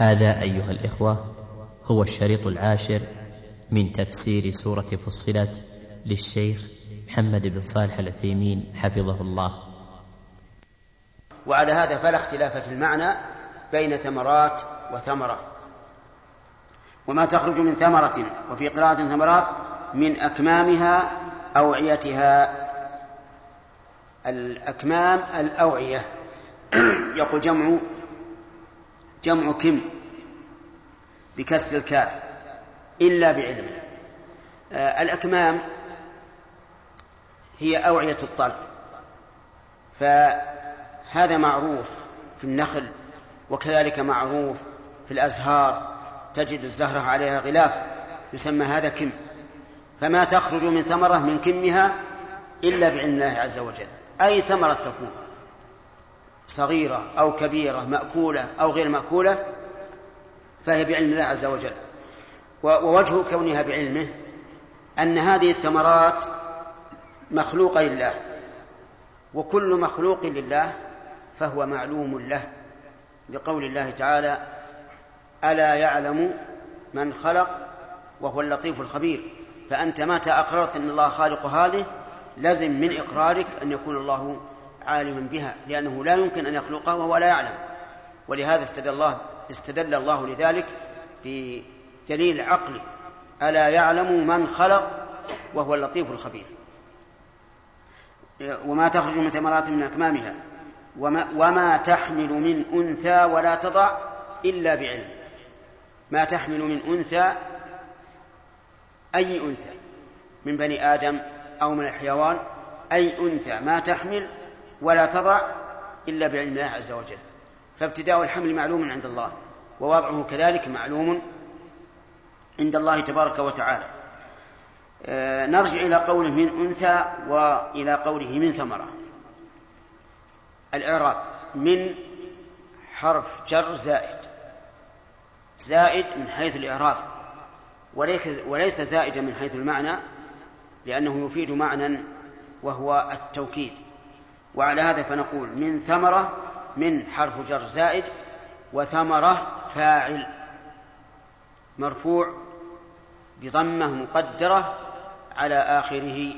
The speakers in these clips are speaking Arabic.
هذا أيها الإخوة هو الشريط العاشر من تفسير سورة فصلت للشيخ محمد بن صالح العثيمين حفظه الله. وعلى هذا فلا اختلاف في المعنى بين ثمرات وثمرة. وما تخرج من ثمرة وفي قراءة ثمرات من أكمامها أوعيتها. الأكمام الأوعية. يقول جمع جمع كم بكسر الكاف إلا بعلمه. آه الأكمام هي أوعية الطلب. فهذا معروف في النخل وكذلك معروف في الأزهار تجد الزهرة عليها غلاف يسمى هذا كم. فما تخرج من ثمرة من كمها إلا بعلم الله عز وجل. أي ثمرة تكون؟ صغيرة أو كبيرة مأكولة أو غير مأكولة فهي بعلم الله عز وجل. ووجه كونها بعلمه أن هذه الثمرات مخلوقة لله. وكل مخلوق لله فهو معلوم له. لقول الله تعالى ألا يعلم من خلق وهو اللطيف الخبير. فأنت متى أقررت أن الله خالق هذه لزم من إقرارك أن يكون الله عالما بها لأنه لا يمكن أن يخلقها وهو لا يعلم. ولهذا استدل الله استدل الله لذلك بدليل عقلي ألا يعلم من خلق وهو اللطيف الخبير. وما تخرج من ثمرات من أكمامها. وما, وما تحمل من أنثى ولا تضع إلا بعلم. ما تحمل من أنثى أي أنثى؟ من بني آدم أو من الحيوان أي أنثى. ما تحمل ولا تضع إلا بعلم الله عز وجل. فابتداء الحمل معلوم عند الله ووضعه كذلك معلوم عند الله تبارك وتعالى. آه نرجع إلى قوله من أنثى وإلى قوله من ثمرة. الإعراب من حرف جر زائد. زائد من حيث الإعراب وليس زائدا من حيث المعنى لأنه يفيد معنى وهو التوكيد. وعلى هذا فنقول من ثمرة من حرف جر زائد وثمرة فاعل مرفوع بضمة مقدرة على آخره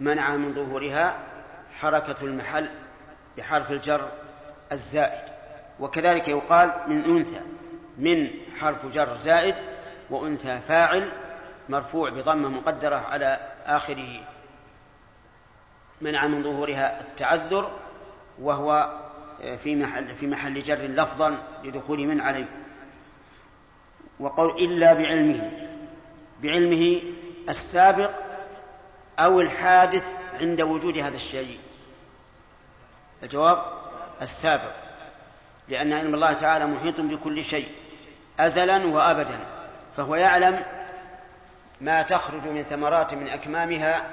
منع من ظهورها حركة المحل بحرف الجر الزائد. وكذلك يقال من أنثى من حرف جر زائد وأنثى فاعل مرفوع بضمة مقدرة على آخره. منع من ظهورها التعذر وهو في محل في محل جر لفظا لدخول من عليه. وقول إلا بعلمه بعلمه السابق أو الحادث عند وجود هذا الشيء. الجواب السابق لأن علم الله تعالى محيط بكل شيء أزلا وأبدا. فهو يعلم ما تخرج من ثمرات من أكمامها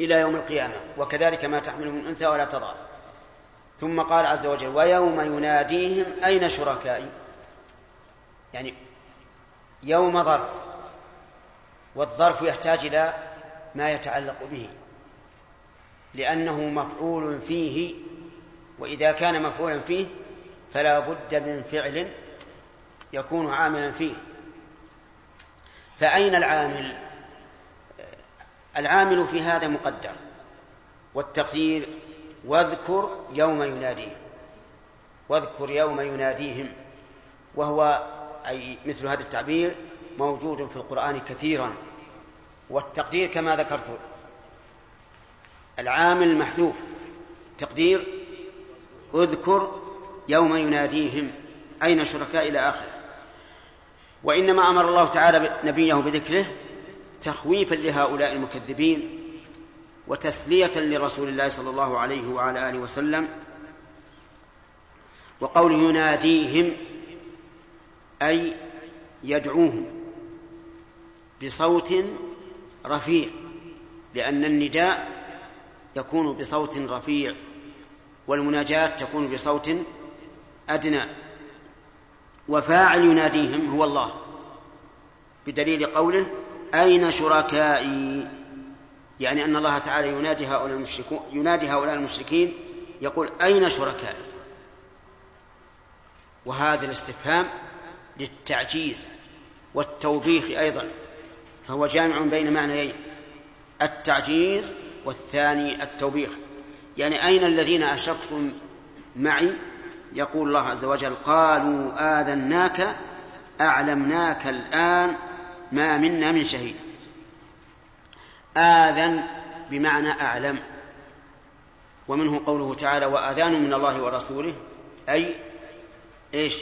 إلى يوم القيامة وكذلك ما تحمل من أنثى ولا تضع. ثم قال عز وجل ويوم يناديهم أين شركائي؟ يعني يوم ظرف والظرف يحتاج إلى ما يتعلق به لأنه مفعول فيه وإذا كان مفعولا فيه فلا بد من فعل يكون عاملا فيه. فأين العامل؟ العامل في هذا مقدر. والتقدير واذكر يوم يناديهم. واذكر يوم يناديهم. وهو أي مثل هذا التعبير موجود في القرآن كثيرا. والتقدير كما ذكرت العامل المحذوف تقدير اذكر يوم يناديهم. أين شركاء إلى آخره؟ وإنما أمر الله تعالى نبيه بذكره تخويفا لهؤلاء المكذبين وتسلية لرسول الله صلى الله عليه وعلى آله وسلم وقول يناديهم أي يدعوهم بصوت رفيع لأن النداء يكون بصوت رفيع والمناجاة تكون بصوت أدنى. وفاعل يناديهم هو الله بدليل قوله أين شركائي؟ يعني أن الله تعالى ينادي هؤلاء المشركون ينادي هؤلاء المشركين يقول أين شركائي؟ وهذا الاستفهام للتعجيز والتوبيخ أيضا فهو جامع بين معنيين التعجيز والثاني التوبيخ. يعني أين الذين أشركتم معي؟ يقول الله عز وجل قالوا آذناك أعلمناك الآن ما منا من شهيد. آذن بمعنى أعلم. ومنه قوله تعالى وآذان من الله ورسوله أي إيش؟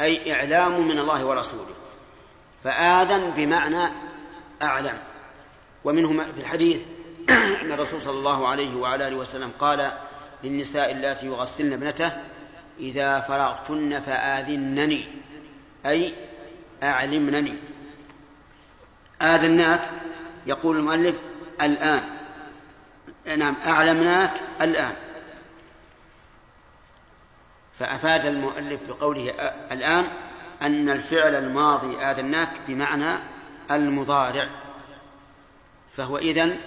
أي إعلام من الله ورسوله. فآذن بمعنى أعلم. ومنه في الحديث أن الرسول صلى الله عليه وعلى آله وسلم قال للنساء اللاتي يغسلن ابنته إذا فرغتن فآذنني أي أعلمنني. آذناك يقول المؤلف الآن. نعم أعلمناك الآن. فأفاد المؤلف بقوله الآن أن الفعل الماضي آذناك بمعنى المضارع. فهو إذن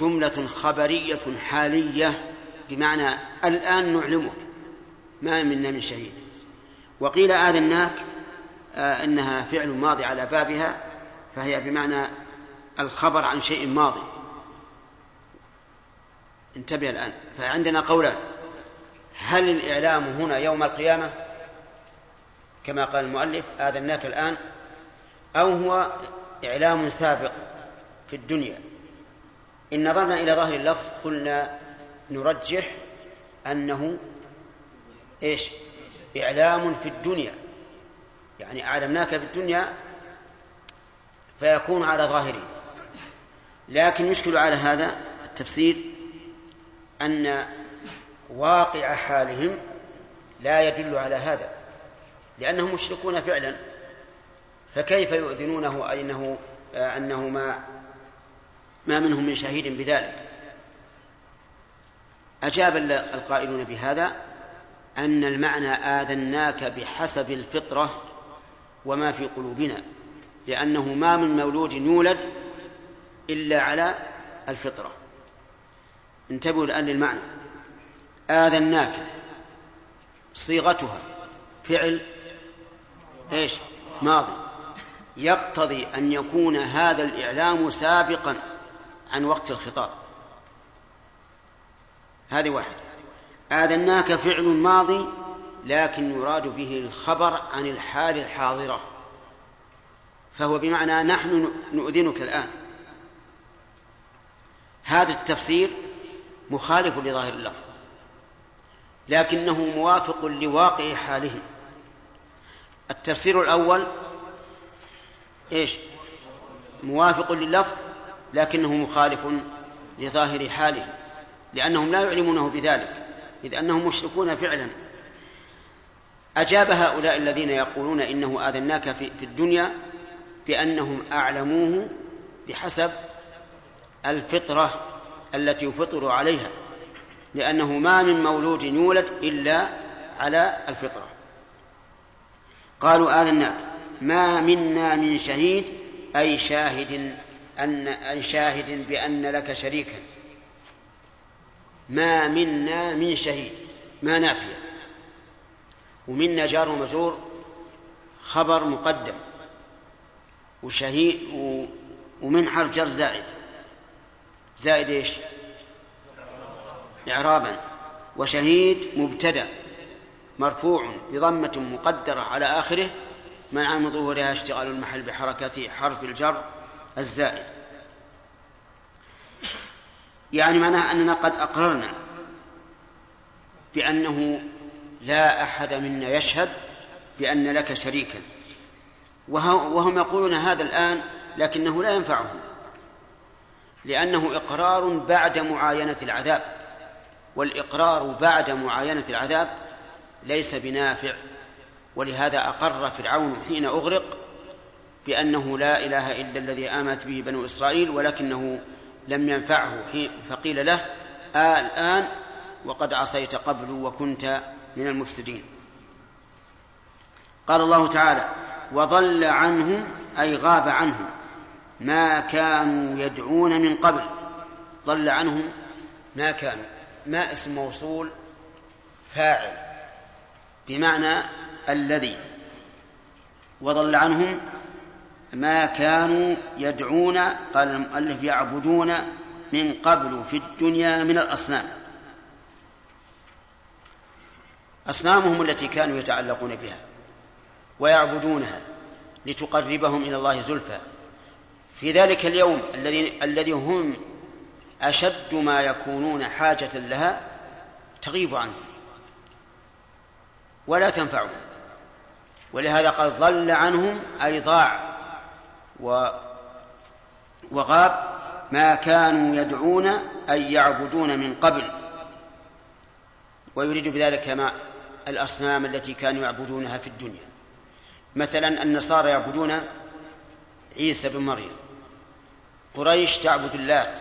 جملة خبرية حالية بمعنى الآن نعلمك ما منا من شهيد وقيل آذناك آه إنها فعل ماضي على بابها فهي بمعنى الخبر عن شيء ماضي. انتبه الآن. فعندنا قولان. هل الإعلام هنا يوم القيامة؟ كما قال المؤلف آذناك الآن. أو هو إعلام سابق في الدنيا. إن نظرنا إلى ظاهر اللفظ قلنا نرجح أنه إيش؟ إعلام في الدنيا. يعني أعلمناك في الدنيا فيكون على ظاهره. لكن يشكل على هذا التفسير أن واقع حالهم لا يدل على هذا لأنهم مشركون فعلا. فكيف يؤذنونه؟ أنه أنه ما ما منهم من شهيد بذلك. أجاب القائلون بهذا أن المعنى آذناك بحسب الفطرة وما في قلوبنا. لأنه ما من مولود يولد إلا على الفطرة. انتبهوا الآن للمعنى. آذناك صيغتها فعل إيش؟ ماضي. يقتضي أن يكون هذا الإعلام سابقا عن وقت الخطاب. هذه واحدة. آذناك فعل ماضي لكن يراد به الخبر عن الحال الحاضرة. فهو بمعنى نحن نؤذنك الآن. هذا التفسير مخالف لظاهر اللفظ لكنه موافق لواقع حالهم التفسير الأول إيش؟ موافق لللفظ لكنه مخالف لظاهر حاله لأنهم لا يعلمونه بذلك إذ أنهم مشركون فعلا. أجاب هؤلاء الذين يقولون إنه آذناك في, في الدنيا بأنهم أعلموه بحسب الفطرة التي يفطر عليها لأنه ما من مولود يولد إلا على الفطرة. قالوا آذناك ما منا من شهيد أي شاهد أن أي شاهد بأن لك شريكا. ما منا من شهيد ما نافية. ومنا جار ومجرور خبر مقدم. وشهيد ومن حرف جر زائد. زائد إيش؟ إعرابا. وشهيد مبتدأ. مرفوع بضمة مقدرة على آخره. منع من ظهورها اشتغال المحل بحركة حرف الجر الزائد. يعني معناه أننا قد أقررنا بأنه لا أحد منا يشهد بأن لك شريكا. وهم يقولون هذا الآن لكنه لا ينفعهم. لأنه إقرار بعد معاينة العذاب. والإقرار بعد معاينة العذاب ليس بنافع. ولهذا أقر فرعون حين أغرق بأنه لا إله إلا الذي آمنت به بنو إسرائيل ولكنه لم ينفعه فقيل له آه الآن وقد عصيت قبل وكنت من المفسدين. قال الله تعالى وضل عنهم أي غاب عنهم ما كانوا يدعون من قبل. ضل عنهم ما كانوا. ما اسم موصول؟ فاعل. بمعنى الذي. وضل عنهم ما كانوا يدعون قال المؤلف يعبدون من قبل في الدنيا من الأصنام. أصنامهم التي كانوا يتعلقون بها. ويعبدونها لتقربهم إلى الله زلفى. في ذلك اليوم الذي الذي هم أشد ما يكونون حاجة لها تغيب عنهم. ولا تنفعهم. ولهذا قال ضل عنهم أي ضاع وغاب ما كانوا يدعون أي يعبدون من قبل. ويريد بذلك ما الأصنام التي كانوا يعبدونها في الدنيا. مثلا النصارى يعبدون عيسى بن مريم. قريش تعبد اللات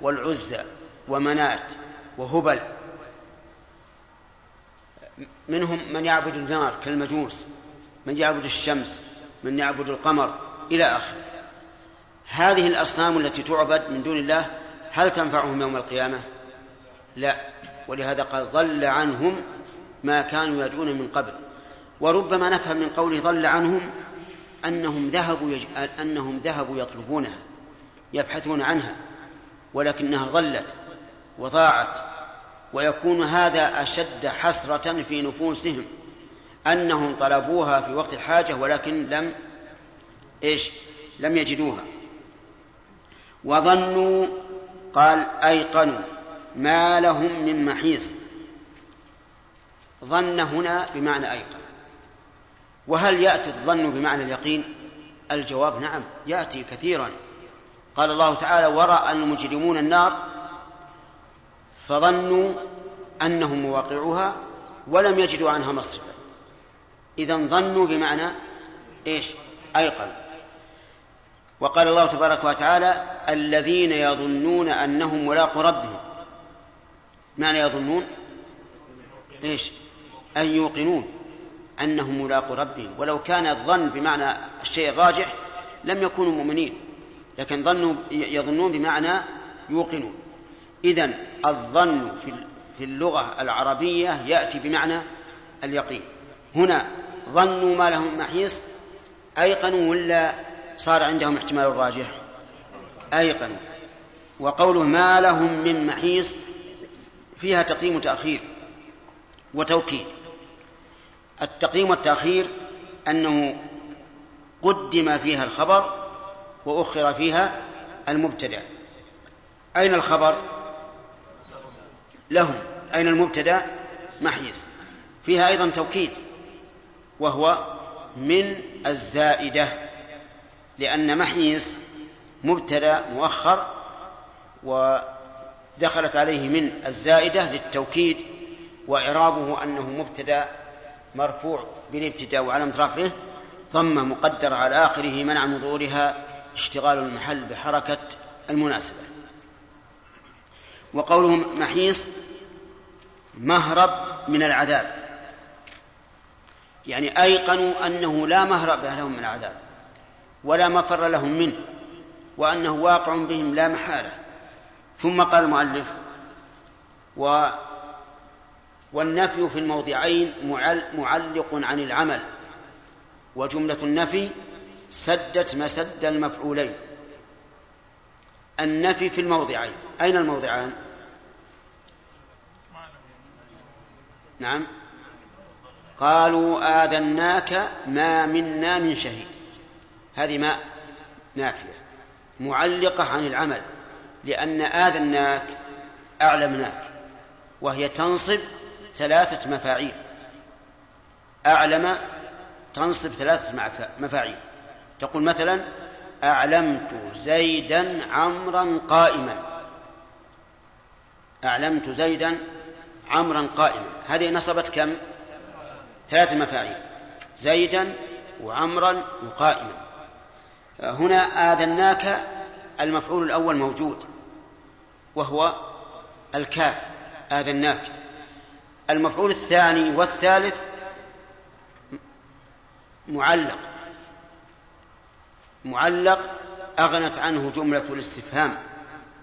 والعزى ومنات وهبل. منهم من يعبد النار كالمجوس من يعبد الشمس من يعبد القمر إلى آخره. هذه الأصنام التي تعبد من دون الله هل تنفعهم يوم القيامة؟ لا. ولهذا قال ضل عنهم ما كانوا يدعون من قبل. وربما نفهم من قوله ضل عنهم أنهم ذهبوا يج... أنهم ذهبوا يطلبونها يبحثون عنها ولكنها ضلت وضاعت ويكون هذا أشد حسرة في نفوسهم أنهم طلبوها في وقت الحاجة ولكن لم إيش؟ لم يجدوها. وظنوا قال أيقنوا ما لهم من محيص. ظن هنا بمعنى أيقن. وهل يأتي الظن بمعنى اليقين؟ الجواب نعم يأتي كثيرا. قال الله تعالى ورأى المجرمون النار فظنوا أنهم مواقعوها ولم يجدوا عنها مصرفا إذا ظنوا بمعنى إيش؟ أيقن. وقال الله تبارك وتعالى الذين يظنون أنهم ملاقوا ربهم. معنى يظنون؟ إيش؟ أن يوقنون. أنهم ملاقوا ربهم. ولو كان الظن بمعنى الشيء الراجح لم يكونوا مؤمنين. لكن ظنوا يظنون بمعنى يوقنون. إذا الظن في اللغة العربية يأتي بمعنى اليقين. هنا ظنوا ما لهم محيص أيقنوا ولا صار عندهم احتمال راجح أيقنوا. وقوله ما لهم من محيص فيها تقديم وتأخير وتوكيد. التقديم والتأخير أنه قدم فيها الخبر وأخر فيها المبتدأ. أين الخبر؟ لهم. أين المبتدأ؟ محيز فيها أيضا توكيد وهو من الزائدة لأن محيز مبتدأ مؤخر ودخلت عليه من الزائدة للتوكيد وإعرابه أنه مبتدأ مرفوع بالابتداء وعلامة رفعه ضمة مقدرة على آخره منع من ظهورها اشتغال المحل بحركة المناسبة. وقولهم محيص مهرب من العذاب. يعني أيقنوا أنه لا مهرب لهم من العذاب ولا مفر لهم منه وأنه واقع بهم لا محالة. ثم قال المؤلف و والنفي في الموضعين معلق عن العمل وجملة النفي سدت مسد المفعولين. النفي في الموضعين أين الموضعان؟ نعم. قالوا آذناك ما منا من شهيد. هذه ما نافية معلقة عن العمل لأن آذناك أعلمناك وهي تنصب ثلاثة مفاعيل. أعلم تنصب ثلاثة مفاعيل. تقول مثلا أعلمت زيدا عمرا قائما. أعلمت زيدا عمرا قائما. هذه نصبت كم؟ ثلاث مفاعيل. زيدا وعمرا وقائما. هنا آذناك المفعول الأول موجود وهو الكاف. آذناك. المفعول الثاني والثالث معلق. معلق أغنت عنه جملة الاستفهام.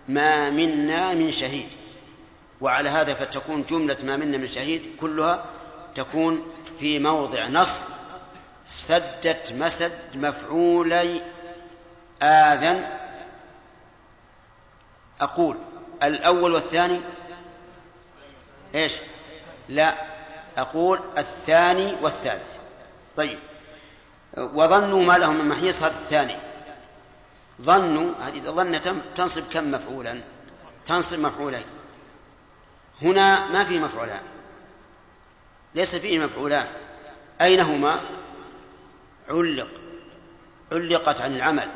ما منا من شهيد. وعلى هذا فتكون جملة ما منا من شهيد كلها تكون في موضع نصب. سدت مسد مفعولي آذن. أقول الأول والثاني إيش؟ لا أقول الثاني والثالث. طيب. وظنوا ما لهم من محيص هذا الثاني. ظنوا هذه ظنة تنصب كم مفعولا؟ تنصب مفعولين. هنا ما في مفعولان. ليس فيه مفعولان. أين هما علق. علقت عن العمل.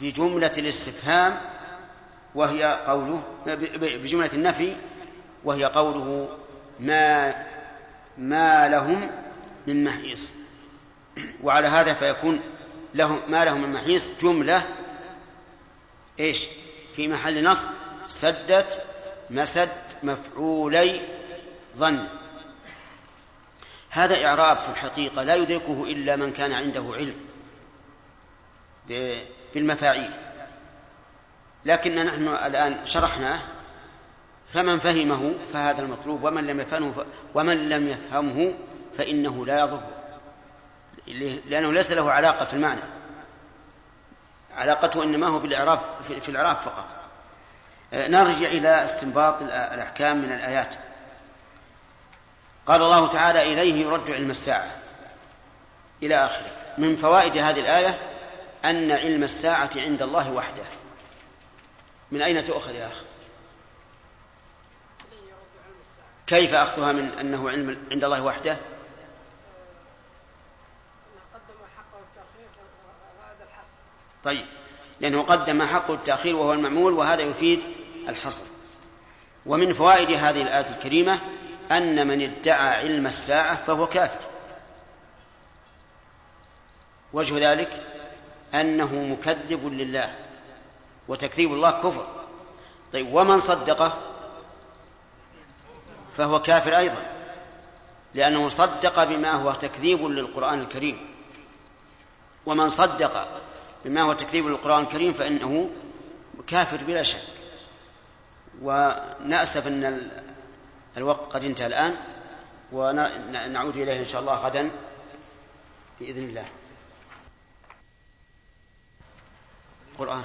بجملة الاستفهام وهي قوله بجملة النفي وهي قوله ما ما لهم من محيص. وعلى هذا فيكون لهم ما لهم من محيص جملة إيش؟ في محل نصب سدت مسد مفعولي ظن. هذا إعراب في الحقيقة لا يدركه إلا من كان عنده علم بالمفاعيل. لكن نحن الآن شرحناه فمن فهمه فهذا المطلوب ومن لم يفهمه. ومن لم يفهمه فإنه لا يضر. لأنه ليس له علاقة في المعنى. علاقته إنما هو بالإعراب في الإعراب فقط. آه، نرجع إلى استنباط الأحكام من الآيات. قال الله تعالى إليه يرد علم الساعة. إلى آخره. من فوائد هذه الآية أن علم الساعة عند الله وحده. من أين تؤخذ يا أخي؟ كيف أخذها من أنه علم عند الله وحده؟ طيب لأنه قدم حق التأخير وهو المعمول وهذا يفيد الحصر. ومن فوائد هذه الآية الكريمة أن من ادعى علم الساعة فهو كافر. وجه ذلك أنه مكذب لله وتكذيب الله كفر. طيب ومن صدقه؟ فهو كافر أيضا لأنه صدق بما هو تكذيب للقرآن الكريم. ومن صدق بما هو تكذيب للقرآن الكريم فإنه كافر بلا شك. ونأسف أن الوقت قد انتهى الآن ونعود إليه إن شاء الله غدا بإذن الله. القرآن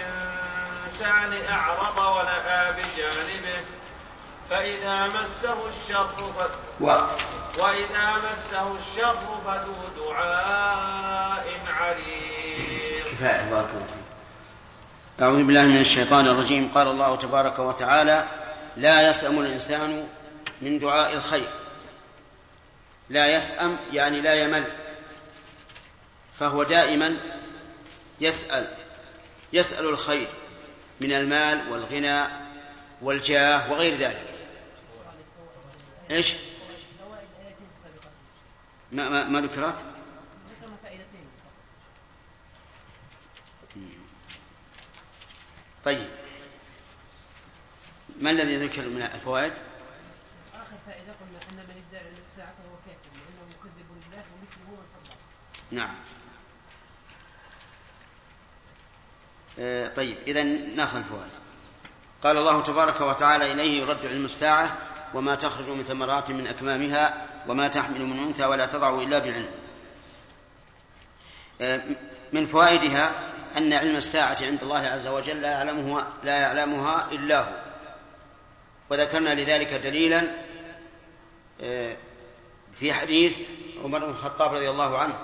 أعرض ونأى بجانبه فإذا مسه الشر ف... و... وإذا مسه الشر فذو دعاء عريض كفاية أعوذ بالله من الشيطان الرجيم. قال الله تبارك وتعالى لا يسأم الإنسان من دعاء الخير. لا يسأم يعني لا يمل. فهو دائما يسأل يسأل الخير. من المال والغنى والجاه وغير ذلك إيش؟ ما ما, ما ذكرت؟ طيب ما الذي ذكر من الفوائد؟ آخر فائدة قلنا أن من ادعى علم الساعة فهو كافر لأنه مكذب لله ومثله من صدق. نعم. آه طيب إذا ناخذ الفوائد. قال الله تبارك وتعالى إليه يرد علم الساعة وما تخرج من ثمرات من أكمامها وما تحمل من أنثى ولا تضع إلا بعلم. آه من فوائدها أن علم الساعة عند الله عز وجل لا يعلمها لا يعلمها إلا هو وذكرنا لذلك دليلا آه، في حديث عمر بن الخطاب رضي الله عنه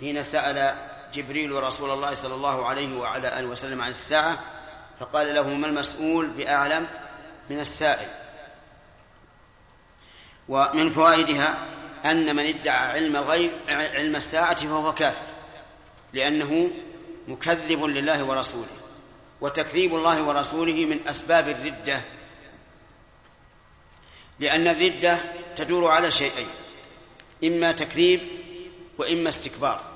حين سأل جبريل رسول الله صلى الله عليه وعلى آله وسلم عن الساعة فقال له ما المسؤول بأعلم من السائل؟ ومن فوائدها أن من ادعى علم الغيب علم الساعة فهو كافر لأنه مكذب لله ورسوله وتكذيب الله ورسوله من أسباب الردة لأن الردة تدور على شيئين إما تكذيب وإما استكبار.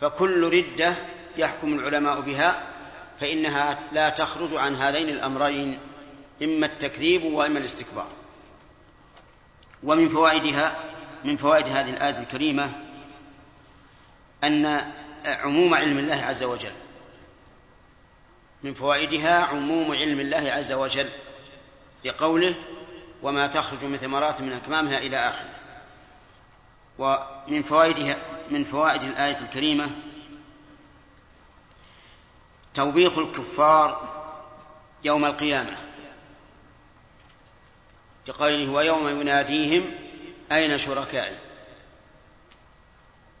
فكل ردة يحكم العلماء بها فإنها لا تخرج عن هذين الأمرين إما التكذيب وإما الاستكبار. ومن فوائدها من فوائد هذه الآية الكريمة أن عموم علم الله عز وجل. من فوائدها عموم علم الله عز وجل لقوله وما تخرج من ثمرات من أكمامها إلى آخره ومن فوائدها من فوائد الآية الكريمة توبيخ الكفار يوم القيامة. بقوله ويوم يناديهم أين شركائي؟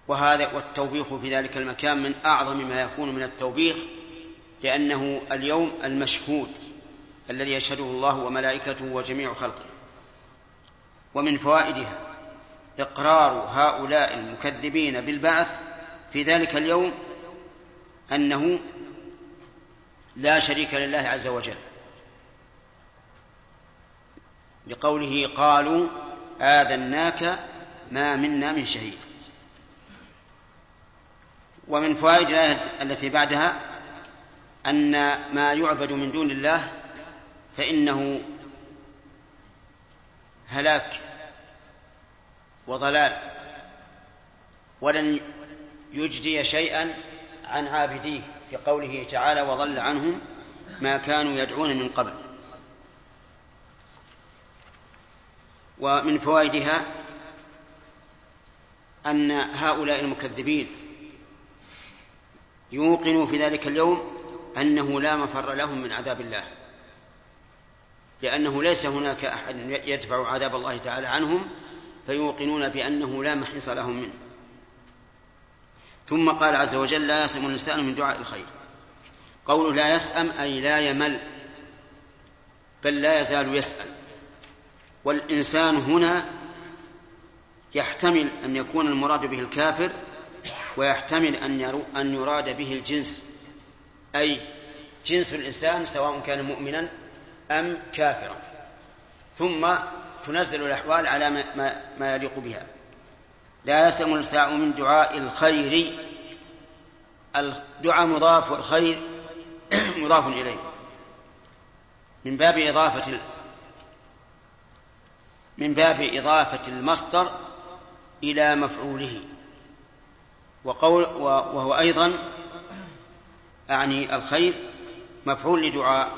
وهذا والتوبيخ في ذلك المكان من أعظم ما يكون من التوبيخ لأنه اليوم المشهود الذي يشهده الله وملائكته وجميع خلقه. ومن فوائدها إقرار هؤلاء المكذبين بالبعث في ذلك اليوم أنه لا شريك لله عز وجل. بقوله قالوا آذناك ما منا من شهيد. ومن فوائد الآية التي بعدها أن ما يعبد من دون الله فإنه هلاك وضلال ولن يجدي شيئا عن عابديه في قوله تعالى وضل عنهم ما كانوا يدعون من قبل ومن فوائدها أن هؤلاء المكذبين يوقنوا في ذلك اليوم أنه لا مفر لهم من عذاب الله لأنه ليس هناك أحد يدفع عذاب الله تعالى عنهم فيوقنون بأنه لا محيص لهم منه. ثم قال عز وجل لا يسأم الإنسان من دعاء الخير. قوله لا يسأم أي لا يمل بل لا يزال يسأل. والإنسان هنا يحتمل أن يكون المراد به الكافر ويحتمل أن أن يراد به الجنس. أي جنس الإنسان سواء كان مؤمنا أم كافرا. ثم تنزل الأحوال على ما, ما يليق بها. لا يسلم الإنسان من دعاء الخير. الدعاء مضاف والخير مضاف إليه. من باب إضافة من باب إضافة المصدر إلى مفعوله. وقول وهو أيضا أعني الخير مفعول لدعاء.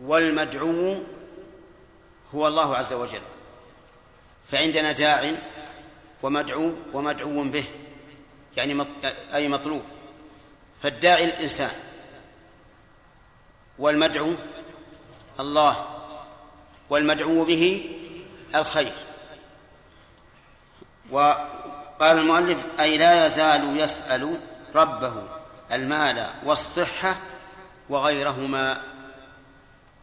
والمدعو هو الله عز وجل. فعندنا داع ومدعو ومدعو به يعني أي مطلوب. فالداعي الإنسان. والمدعو الله. والمدعو به الخير. وقال المؤلف أي لا يزال يسأل ربه المال والصحة وغيرهما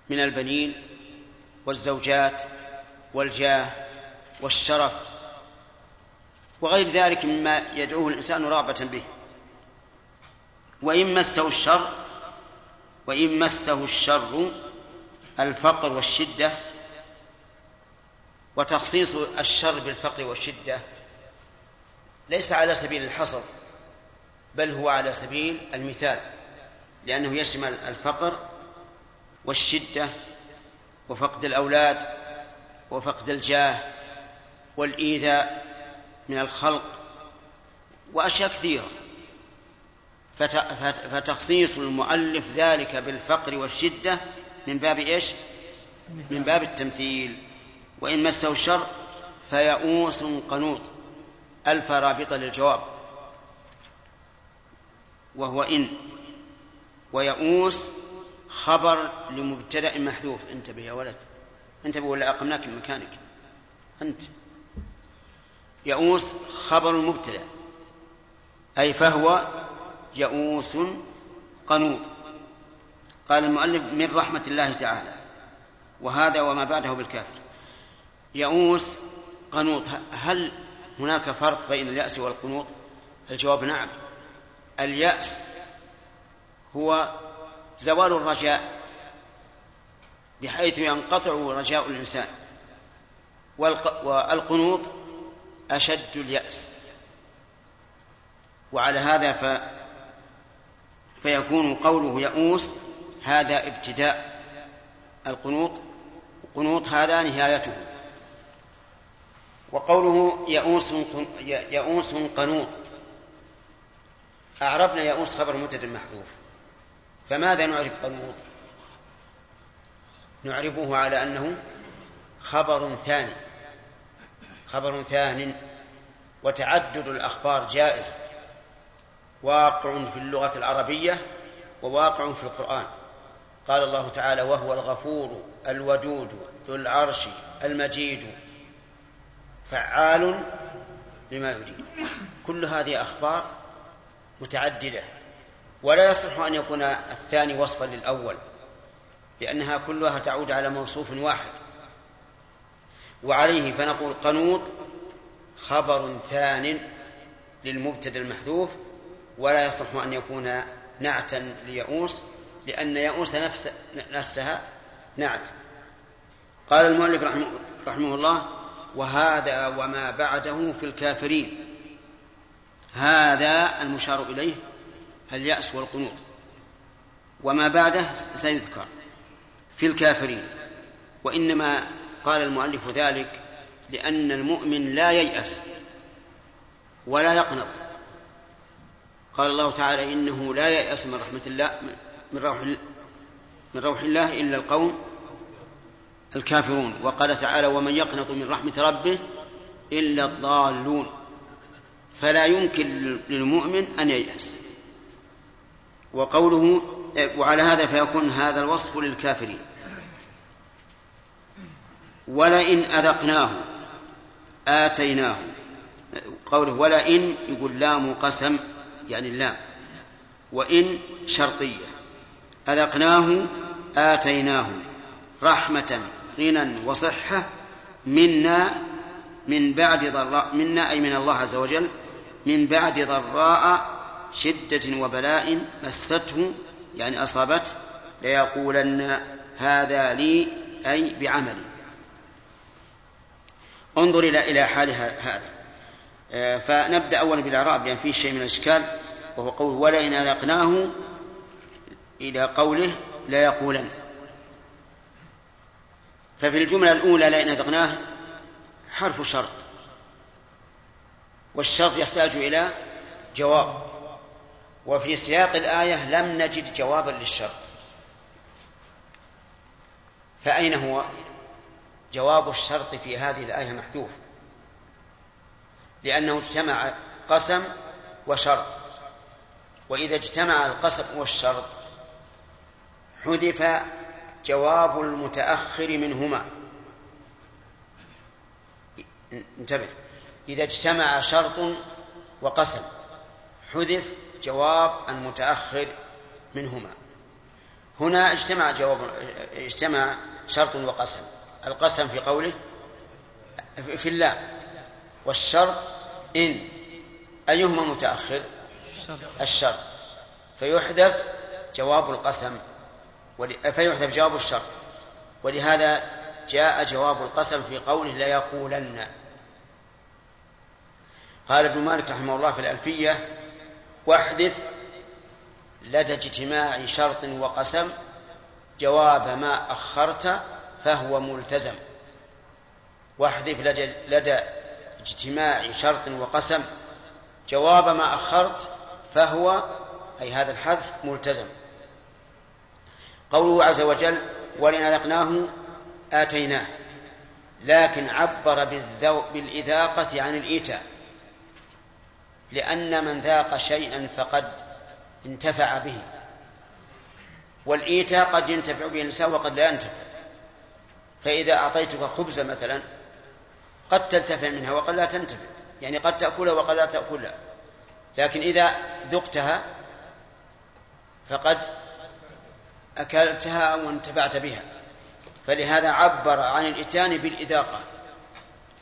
من البنين والزوجات والجاه والشرف وغير ذلك مما يدعوه الإنسان رغبة به. وإن مسه الشر وإن مسه الشر الفقر والشدة وتخصيص الشر بالفقر والشدة ليس على سبيل الحصر بل هو على سبيل المثال لأنه يشمل الفقر والشدة وفقد الأولاد وفقد الجاه والإيذاء من الخلق وأشياء كثيرة. فتخصيص المؤلف ذلك بالفقر والشدة من باب إيش؟ من باب التمثيل. وإن مسه الشر فيئوس قنوط. ألف رابطة للجواب. وهو إن. ويئوس خبر لمبتدأ محذوف. انتبه يا ولد. انتبه ولا أقمناك من مكانك. أنت. يئوس خبر المبتدأ أي فهو يئوس قنوط. قال المؤلف من رحمة الله تعالى. وهذا وما بعده بالكافر. يئوس قنوط. هل هناك فرق بين اليأس والقنوط؟ الجواب نعم. اليأس هو زوال الرجاء بحيث ينقطع رجاء الإنسان. والقنوط أشد اليأس. وعلى هذا ف فيكون قوله يئوس هذا ابتداء. القنوط قنوط هذا نهايته. وقوله يئوس يئوس قنوط. أعربنا يئوس خبر متد محذوف فماذا نعرف قنوط نعربه على أنه خبر ثاني خبر ثان وتعدد الأخبار جائز واقع في اللغة العربية وواقع في القرآن. قال الله تعالى وهو الغفور الودود ذو العرش المجيد فعال لما يريد. كل هذه أخبار متعددة. ولا يصح أن يكون الثاني وصفا للأول لأنها كلها تعود على موصوف واحد. وعليه فنقول قنوط خبر ثان للمبتدأ المحذوف ولا يصح أن يكون نعتا ليئوس لأن يئوس نفس نفسها نعت. قال المؤلف رحمه الله وهذا وما بعده في الكافرين. هذا المشار إليه اليأس والقنوط. وما بعده سيذكر في الكافرين. وإنما قال المؤلف ذلك لأن المؤمن لا ييأس ولا يقنط. قال الله تعالى إنه لا ييأس من رحمة الله من روح من روح الله إلا القوم الكافرون. وقال تعالى ومن يقنط من رحمة ربه إلا الضالون. فلا يمكن للمؤمن أن ييأس. وقوله وعلى هذا فيكون هذا الوصف للكافرين. ولئن أذقناه آتيناه. قوله ولئن يقول لام قسم يعني اللام وإن شرطية. أذقناه آتيناه. رحمة غنى وصحة منا من بعد ضراء منا أي من الله عز وجل من بعد ضراء شدة وبلاء مسته يعني أصابته ليقولن هذا لي أي بعملي. انظر إلى إلى حال هذا. آه، فنبدأ أولا بالإعراب لأن فيه شيء من الإشكال وهو قول ولئن أذقناه إلى قوله ليقولن. ففي الجملة الأولى لئن أذقناه حرف شرط والشرط يحتاج إلى جواب. وفي سياق الآية لم نجد جوابا للشرط. فأين هو؟ جواب الشرط في هذه الآية محذوف؟ لأنه اجتمع قسم وشرط. وإذا اجتمع القسم والشرط حذف جواب المتأخر منهما. انتبه. إذا اجتمع شرط وقسم حذف جواب المتأخر منهما. هنا اجتمع جواب اجتمع شرط وقسم. القسم في قوله في الله والشرط إن. أيهما متأخر؟ الشرط. فيحذف جواب القسم فيحذف جواب الشرط. ولهذا جاء جواب القسم في قوله ليقولن. قال ابن مالك رحمه الله في الألفية واحذف لدى اجتماع شرط وقسم جواب ما أخرت فهو ملتزم. واحذف لدى اجتماع شرط وقسم جواب ما أخرت فهو أي هذا الحذف ملتزم. قوله عز وجل ولن أذقناه آتيناه. لكن عبر بالإذاقة عن الإيتاء. لأن من ذاق شيئا فقد انتفع به. والإيتاء قد ينتفع به الإنسان وقد لا ينتفع. فإذا أعطيتك خبزة مثلا قد تنتفع منها وقد لا تنتفع. يعني قد تأكلها وقد لا تأكلها. لكن إذا ذقتها فقد أكلتها وانتفعت بها. فلهذا عبر عن الإتيان بالإذاقة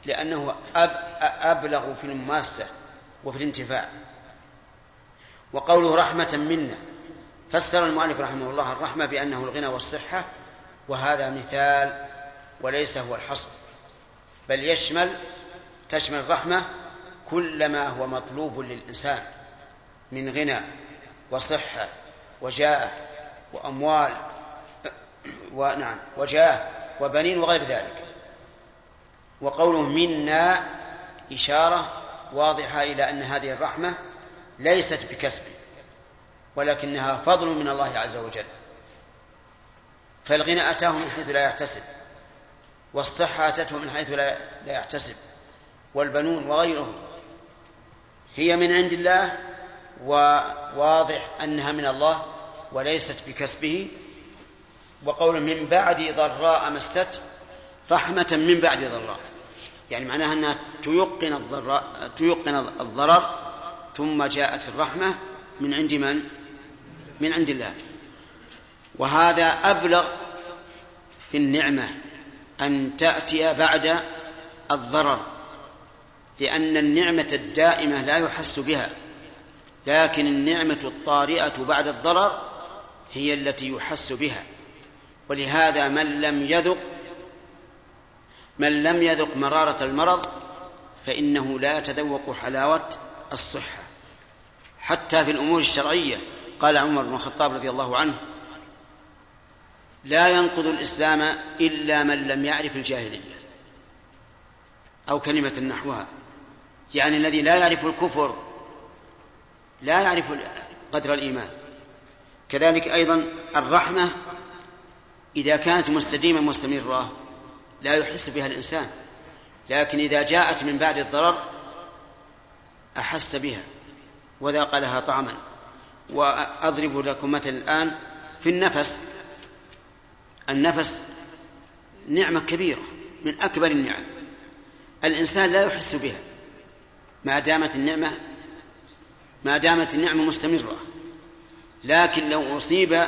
لأنه أبلغ في المماسة وفي الانتفاع وقوله رحمة منا فسر المؤلف رحمه الله الرحمة بأنه الغنى والصحة وهذا مثال وليس هو الحصر. بل يشمل تشمل الرحمة كل ما هو مطلوب للإنسان من غنى وصحة وجاه وأموال ونعم وجاه وبنين وغير ذلك. وقوله منا إشارة واضحة إلى أن هذه الرحمة ليست بكسب ولكنها فضل من الله عز وجل. فالغنى أتاه من حيث لا يحتسب والصحة أتته من حيث لا يحتسب والبنون وغيرهم هي من عند الله وواضح أنها من الله وليست بكسبه. وقول من بعد ضراء مست رحمة من بعد ضراء. يعني معناها أنها تيقن الضراء تيقن الضرر ثم جاءت الرحمة من عند من؟ من عند الله وهذا أبلغ في النعمة أن تأتي بعد الضرر لأن النعمة الدائمة لا يحس بها لكن النعمة الطارئة بعد الضرر هي التي يحس بها ولهذا من لم يذق من لم يذق مرارة المرض فإنه لا يتذوق حلاوة الصحة. حتى في الأمور الشرعية قال عمر بن الخطاب رضي الله عنه لا ينقض الإسلام إلا من لم يعرف الجاهلية أو كلمة نحوها. يعني الذي لا يعرف الكفر لا يعرف قدر الإيمان. كذلك أيضا الرحمة إذا كانت مستديمة مستمرة. لا يحس بها الإنسان لكن إذا جاءت من بعد الضرر أحس بها وذاق لها طعما. وأضرب لكم مثل الآن في النفس النفس نعمة كبيرة من أكبر النعم. الإنسان لا يحس بها ما دامت النعمة ما دامت النعمة مستمرة. لكن لو أصيب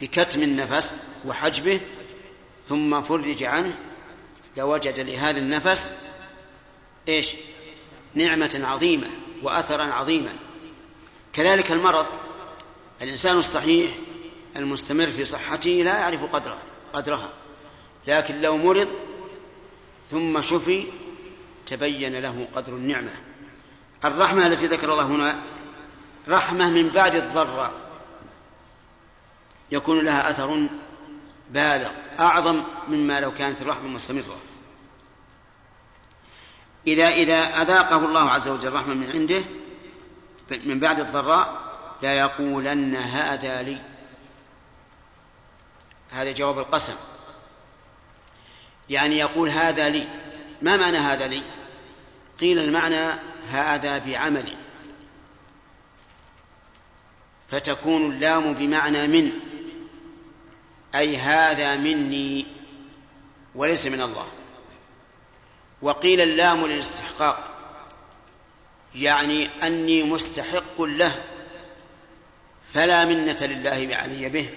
بكتم النفس وحجبه ثم فرج عنه لوجد لهذا النفس إيش؟ نعمة عظيمة وأثرا عظيما. كذلك المرض الإنسان الصحيح المستمر في صحته لا يعرف قدرها قدرها. لكن لو مرض ثم شفي تبين له قدر النعمة. الرحمة التي ذكر الله هنا رحمة من بعد الضراء. يكون لها أثر بالغ. أعظم مما لو كانت الرحمة مستمرة. إذا إذا أذاقه الله عز وجل رحمة من عنده من بعد الضراء لا يقولن هذا لي. هذا جواب القسم. يعني يقول هذا لي. ما معنى هذا لي؟ قيل المعنى هذا بعملي فتكون اللام بمعنى من. أي هذا مني وليس من الله. وقيل اللام للاستحقاق يعني أني مستحق له فلا منة لله علي به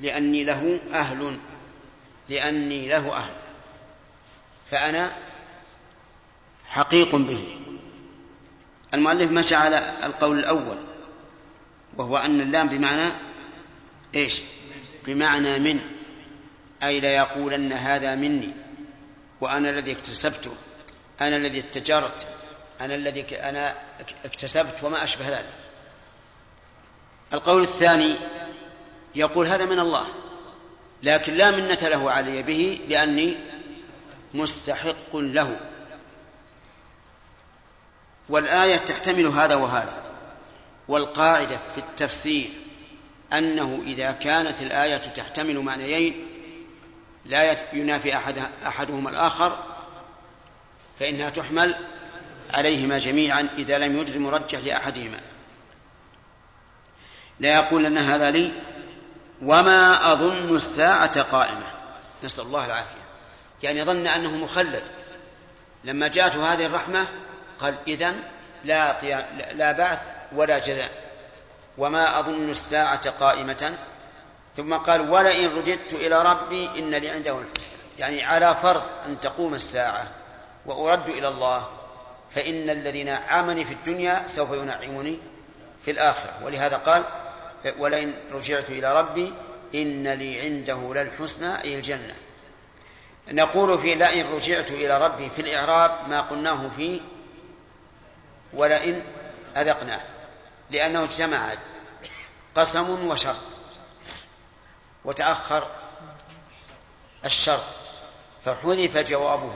لأني له أهل لأني له أهل فأنا حقيق به. المؤلف مشى على القول الأول وهو أن اللام بمعنى إيش؟ بمعنى من أي ليقولن هذا مني وأنا الذي اكتسبته أنا الذي اتجرت أنا الذي أنا اكتسبت وما أشبه ذلك. القول الثاني يقول هذا من الله لكن لا منة له علي به لأني مستحق له. والآية تحتمل هذا وهذا والقاعدة في التفسير أنه إذا كانت الآية تحتمل معنيين لا ينافي أحد أحدهما الآخر فإنها تحمل عليهما جميعا إذا لم يوجد مرجح لأحدهما. لا يقول أن هذا لي وما أظن الساعة قائمة. نسأل الله العافية. يعني ظن أنه مخلد. لما جاءته هذه الرحمة قال إذن لا, لا بعث ولا جزاء. وما أظن الساعة قائمة. ثم قال ولئن رددت إلى ربي إن لي عنده الحسنى. يعني على فرض أن تقوم الساعة وأرد إلى الله فإن الذي نعمني في الدنيا سوف ينعمني في الآخرة. ولهذا قال ولئن رجعت إلى ربي إن لي عنده للحسنى أي الجنة. نقول في لئن رجعت إلى ربي في الإعراب ما قلناه في ولئن أذقناه. لأنه اجتمعت قسم وشرط وتأخر الشرط فحذف جوابه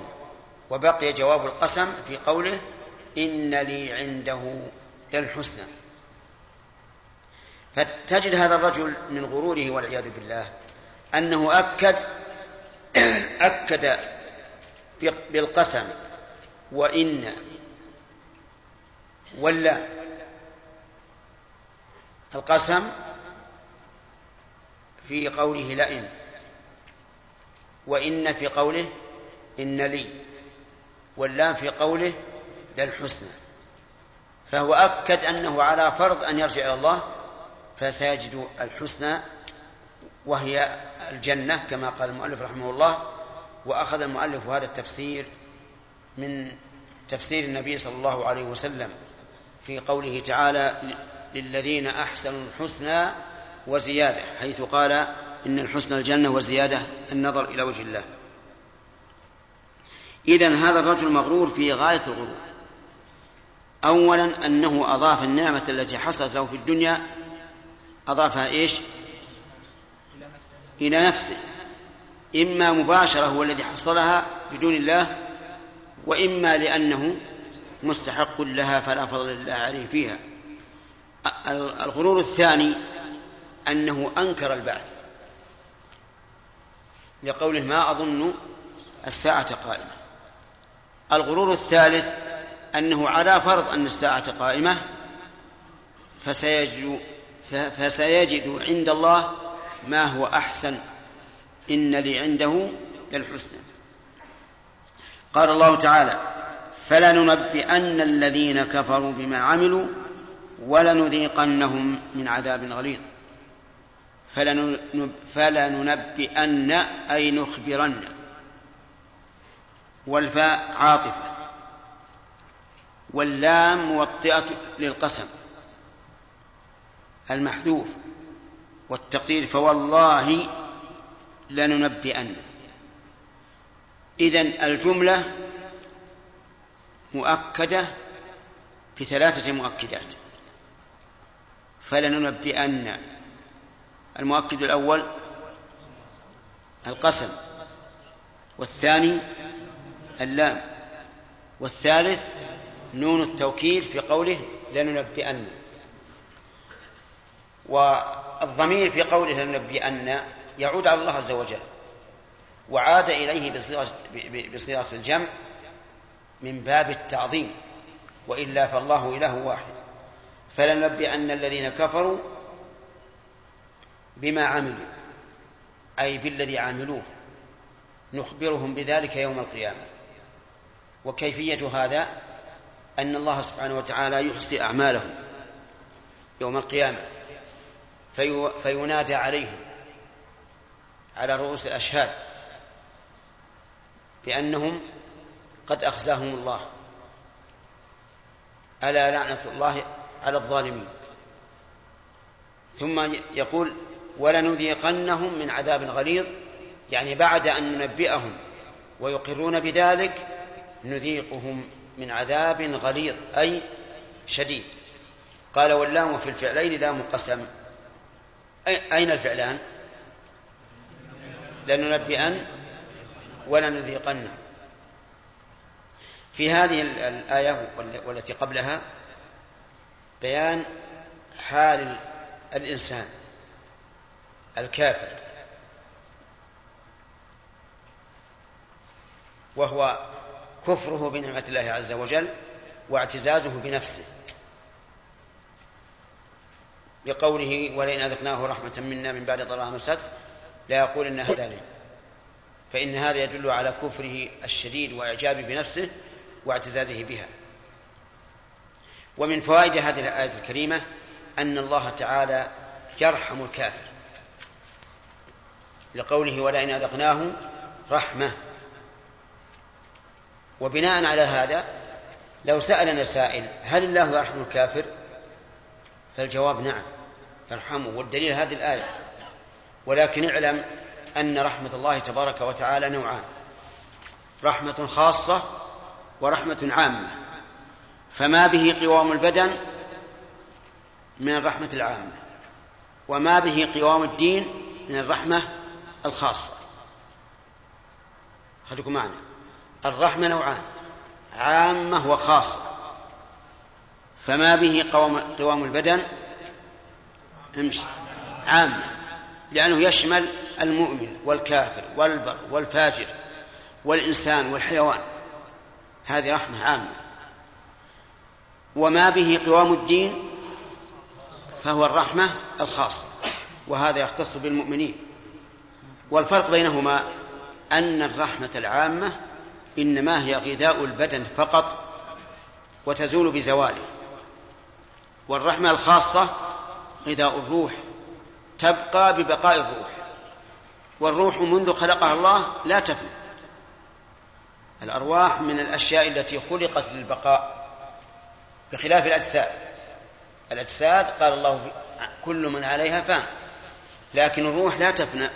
وبقي جواب القسم في قوله إن لي عنده للحسنى. فتجد هذا الرجل من غروره والعياذ بالله أنه أكد أكد بالقسم وإن ولا القسم في قوله لئن وإن في قوله إن لي واللام في قوله للحسنى فهو أكد أنه على فرض أن يرجع إلى الله فسيجد الحسنى وهي الجنة كما قال المؤلف رحمه الله وأخذ المؤلف هذا التفسير من تفسير النبي صلى الله عليه وسلم في قوله تعالى للذين أحسنوا الحسنى وزيادة حيث قال إن الحسنى الجنة وزيادة النظر إلى وجه الله. إذن هذا الرجل مغرور في غاية الغرور. أولا أنه أضاف النعمة التي حصلت له في الدنيا أضافها إيش؟ إلى نفسه. إما مباشرة هو الذي حصلها بدون الله وإما لأنه مستحق لها فلا فضل لله عليه فيها. الغرور الثاني أنه أنكر البعث لقوله ما أظن الساعة قائمة. الغرور الثالث أنه على فرض أن الساعة قائمة فسيجد, فسيجد عند الله ما هو أحسن إن لي عنده للحسنى. قال الله تعالى فلننبئن الذين كفروا بما عملوا ولنذيقنهم من عذاب غليظ. فلننبئن أي نخبرن. والفاء عاطفة. واللام موطئة للقسم. المحذوف والتقدير فوالله لننبئن. إذن الجملة مؤكدة بثلاثة مؤكدات. فلننبئن المؤكد الأول القسم والثاني اللام والثالث نون التوكيد في قوله لننبئن والضمير في قوله لننبئن يعود على الله عز وجل وعاد إليه بصيغة, بصيغة الجمع من باب التعظيم وإلا فالله إله واحد. فلننبئن الذين كفروا بما عملوا أي بالذي عملوه. نخبرهم بذلك يوم القيامة. وكيفية هذا؟ أن الله سبحانه وتعالى يحصي أعمالهم يوم القيامة في فينادى عليهم على رؤوس الأشهاد بأنهم قد أخزاهم الله. ألا لعنة الله على الظالمين. ثم يقول ولنذيقنهم من عذاب غليظ يعني بعد أن ننبئهم ويقرون بذلك نذيقهم من عذاب غليظ أي شديد. قال واللام في الفعلين لام قسم أين الفعلان؟ لننبئن ولنذيقن. في هذه الآية والتي قبلها بيان حال الإنسان الكافر. وهو كفره بنعمة الله عز وجل واعتزازه بنفسه. لقوله ولئن أذقناه رحمة منا من بعد ضراء مسته لا يقول إن هذا لي. فإن هذا يدل على كفره الشديد وإعجابه بنفسه واعتزازه بها. ومن فوائد هذه الآية الكريمة أن الله تعالى يرحم الكافر. لقوله ولئن أذقناه رحمة. وبناء على هذا لو سألنا سائل هل الله يرحم الكافر؟ فالجواب نعم يرحمه. والدليل هذه الآية. ولكن اعلم أن رحمة الله تبارك وتعالى نوعان. رحمة خاصة ورحمة عامة. فما به قوام البدن من الرحمة العامة وما به قوام الدين من الرحمة الخاصة. خليكم معنا. الرحمة نوعان عامة وخاصة. فما به قوام, قوام البدن؟ امشي. عامة لأنه يشمل المؤمن والكافر والبر والفاجر والإنسان والحيوان. هذه رحمة عامة. وما به قوام الدين فهو الرحمة الخاصة وهذا يختص بالمؤمنين. والفرق بينهما أن الرحمة العامة إنما هي غذاء البدن فقط وتزول بزواله. والرحمة الخاصة غذاء الروح تبقى ببقاء الروح. والروح منذ خلقها الله لا تفنى. الأرواح من الأشياء التي خلقت للبقاء. بخلاف الأجساد. الأجساد قال الله كل من عليها فان. لكن الروح لا تفنى.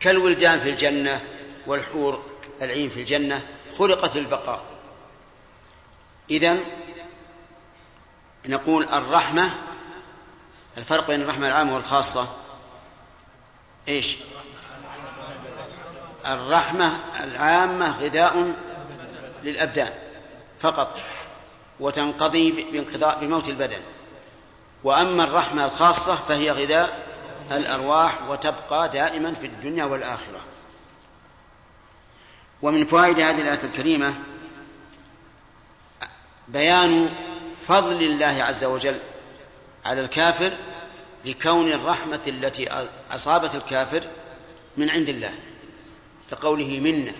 كالولدان في الجنة والحور العين في الجنة خلقت للبقاء. إذن نقول الرحمة الفرق بين الرحمة العامة والخاصة إيش؟ الرحمة العامة غذاء للأبدان. فقط وتنقضي بانقضاء بموت البدن. وأما الرحمة الخاصة فهي غذاء الأرواح وتبقى دائما في الدنيا والآخرة. ومن فوائد هذه الآية الكريمة بيان فضل الله عز وجل على الكافر لكون الرحمة التي أصابت الكافر من عند الله كقوله منا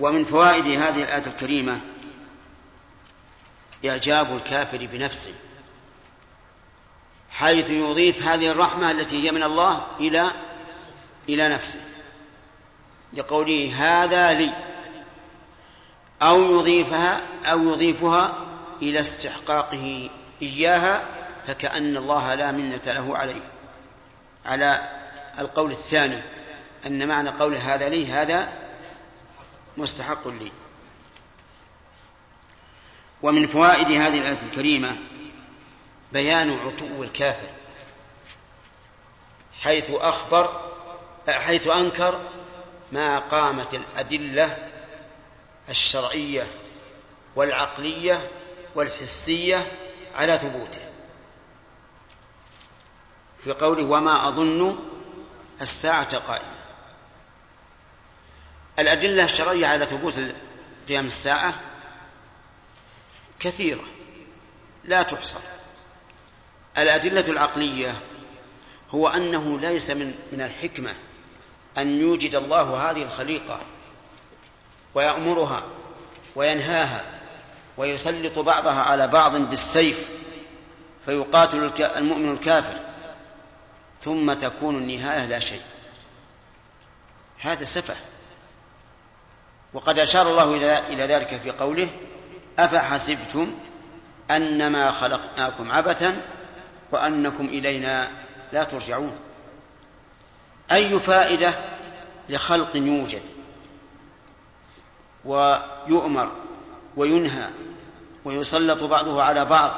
ومن فوائد هذه الآية الكريمة إعجاب الكافر بنفسه حيث يضيف هذه الرحمة التي هي من الله إلى إلى نفسه. لقوله هذا لي أو يضيفها أو يضيفها إلى استحقاقه إياها فكأن الله لا منة له عليه. على القول الثاني أن معنى قول هذا لي هذا مستحق لي. ومن فوائد هذه الآية الكريمة بيان عتو الكافر حيث أخبر حيث أنكر ما قامت الأدلة الشرعية والعقلية والحسية على ثبوته. في قوله وما أظن الساعة قائمة. الأدلة الشرعية على ثبوت قيام الساعة كثيرة لا تحصى. الأدلة العقلية هو أنه ليس من من الحكمة أن يوجد الله هذه الخليقة ويأمرها وينهاها ويسلط بعضها على بعض بالسيف فيقاتل المؤمن الكافر ثم تكون النهاية لا شيء. هذا سفه. وقد أشار الله إلى ذلك في قوله أفحسبتم أنما خلقناكم عبثا وأنكم إلينا لا ترجعون؟ أي فائدة لخلق يوجد ويؤمر وينهى ويسلط بعضه على بعض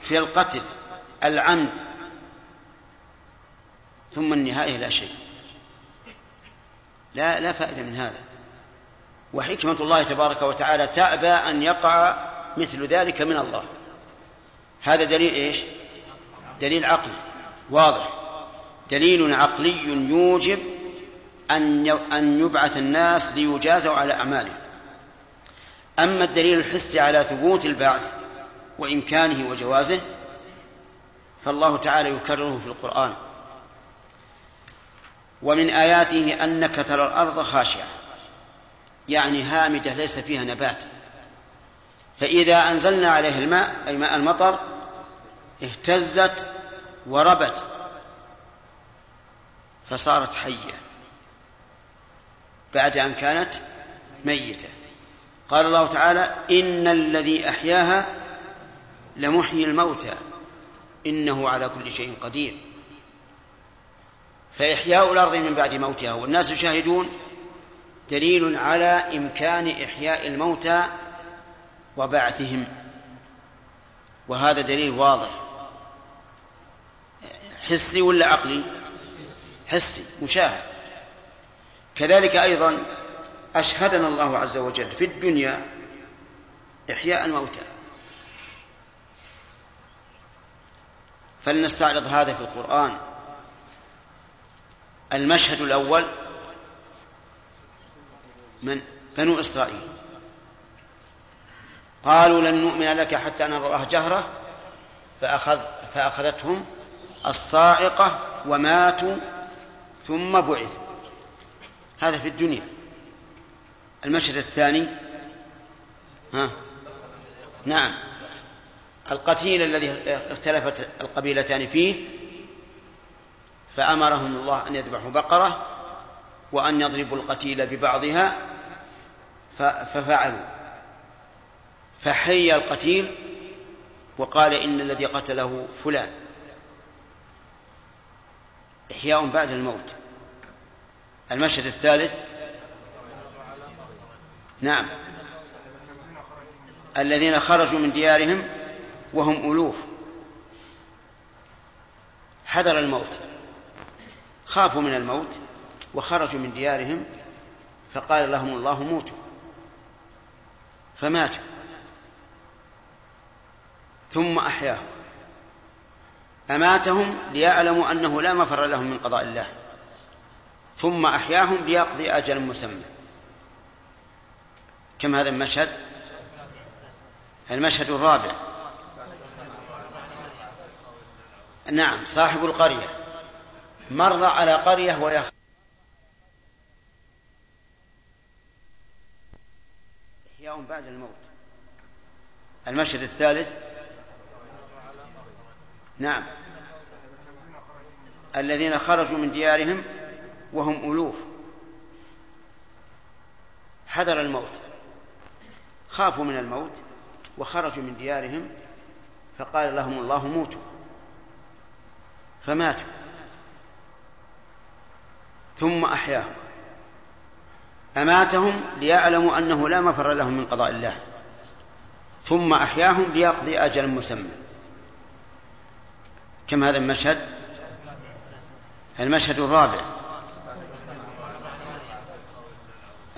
في القتل العمد ثم النهاية لا شيء. لا لا فائدة من هذا. وحكمة الله تبارك وتعالى تأبى أن يقع مثل ذلك من الله. هذا دليل إيش؟ دليل عقلي. واضح. دليل عقلي يوجب أن أن يبعث الناس ليجازوا على أعمالهم. أما الدليل الحسي على ثبوت البعث وإمكانه وجوازه فالله تعالى يكرره في القرآن. ومن آياته أنك ترى الأرض خاشعة. يعني هامدة ليس فيها نبات. فإذا أنزلنا عليه الماء أي ماء المطر اهتزت وربت. فصارت حية. بعد أن كانت ميتة. قال الله تعالى إن الذي أحياها لمحيي الموتى. إنه على كل شيء قدير. فإحياء الأرض من بعد موتها. والناس يشاهدون دليل على إمكان إحياء الموتى وبعثهم. وهذا دليل واضح. حسي ولا عقلي؟ حسي مشاهد. كذلك أيضا أشهدنا الله عز وجل في الدنيا إحياء الموتى. فلنستعرض هذا في القرآن. المشهد الأول من بنو إسرائيل. قالوا لن نؤمن لك حتى نرى الله جهرة فأخذ فأخذتهم الصاعقة وماتوا ثم بعث. هذا في الدنيا. المشهد الثاني ها؟ نعم. القتيل الذي اختلفت القبيلتان فيه فأمرهم الله أن يذبحوا بقرة وأن يضربوا القتيل ببعضها ففعلوا. فحي القتيل وقال إن الذي قتله فلان. إحياء بعد الموت. المشهد الثالث. نعم. الذين خرجوا من ديارهم وهم ألوف. حذر الموت. خافوا من الموت وخرجوا من ديارهم فقال لهم الله موتوا. فماتوا ثم أحياهم أماتهم ليعلموا أنه لا مفر لهم من قضاء الله. ثم أحياهم ليقضي أجل مسمى. كم هذا المشهد؟ المشهد الرابع. نعم صاحب القرية. مر على قرية وهي إحياء بعد الموت. المشهد الثالث. نعم. الذين خرجوا من ديارهم وهم ألوف. حذر الموت. خافوا من الموت وخرجوا من ديارهم فقال لهم الله موتوا. فماتوا. ثم أحياهم. أماتهم ليعلموا أنه لا مفر لهم من قضاء الله ثم أحياهم ليقضي أجلا مسمى. كم هذا المشهد؟ المشهد الرابع.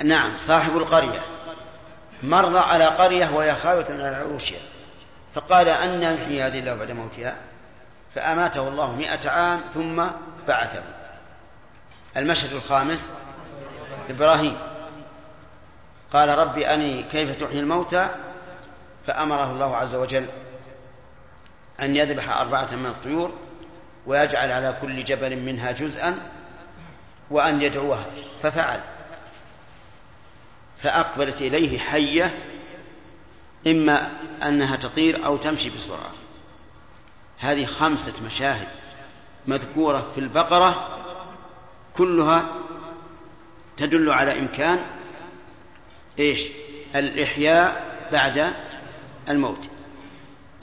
نعم صاحب القرية. مر على قرية وهي خاوية على عروشها فقال أن يحيي هذه الله بعد موتها فأماته الله مئة عام ثم بعثه. المشهد الخامس. إبراهيم. قال رب أني كيف تحيي الموتى؟ فأمره الله عز وجل أن يذبح أربعة من الطيور ويجعل على كل جبل منها جزءا وأن يدعوها. ففعل. فأقبلت إليه حية إما أنها تطير أو تمشي بسرعة. هذه خمسة مشاهد مذكورة في البقرة كلها تدل على إمكان إيش؟ الإحياء بعد الموت.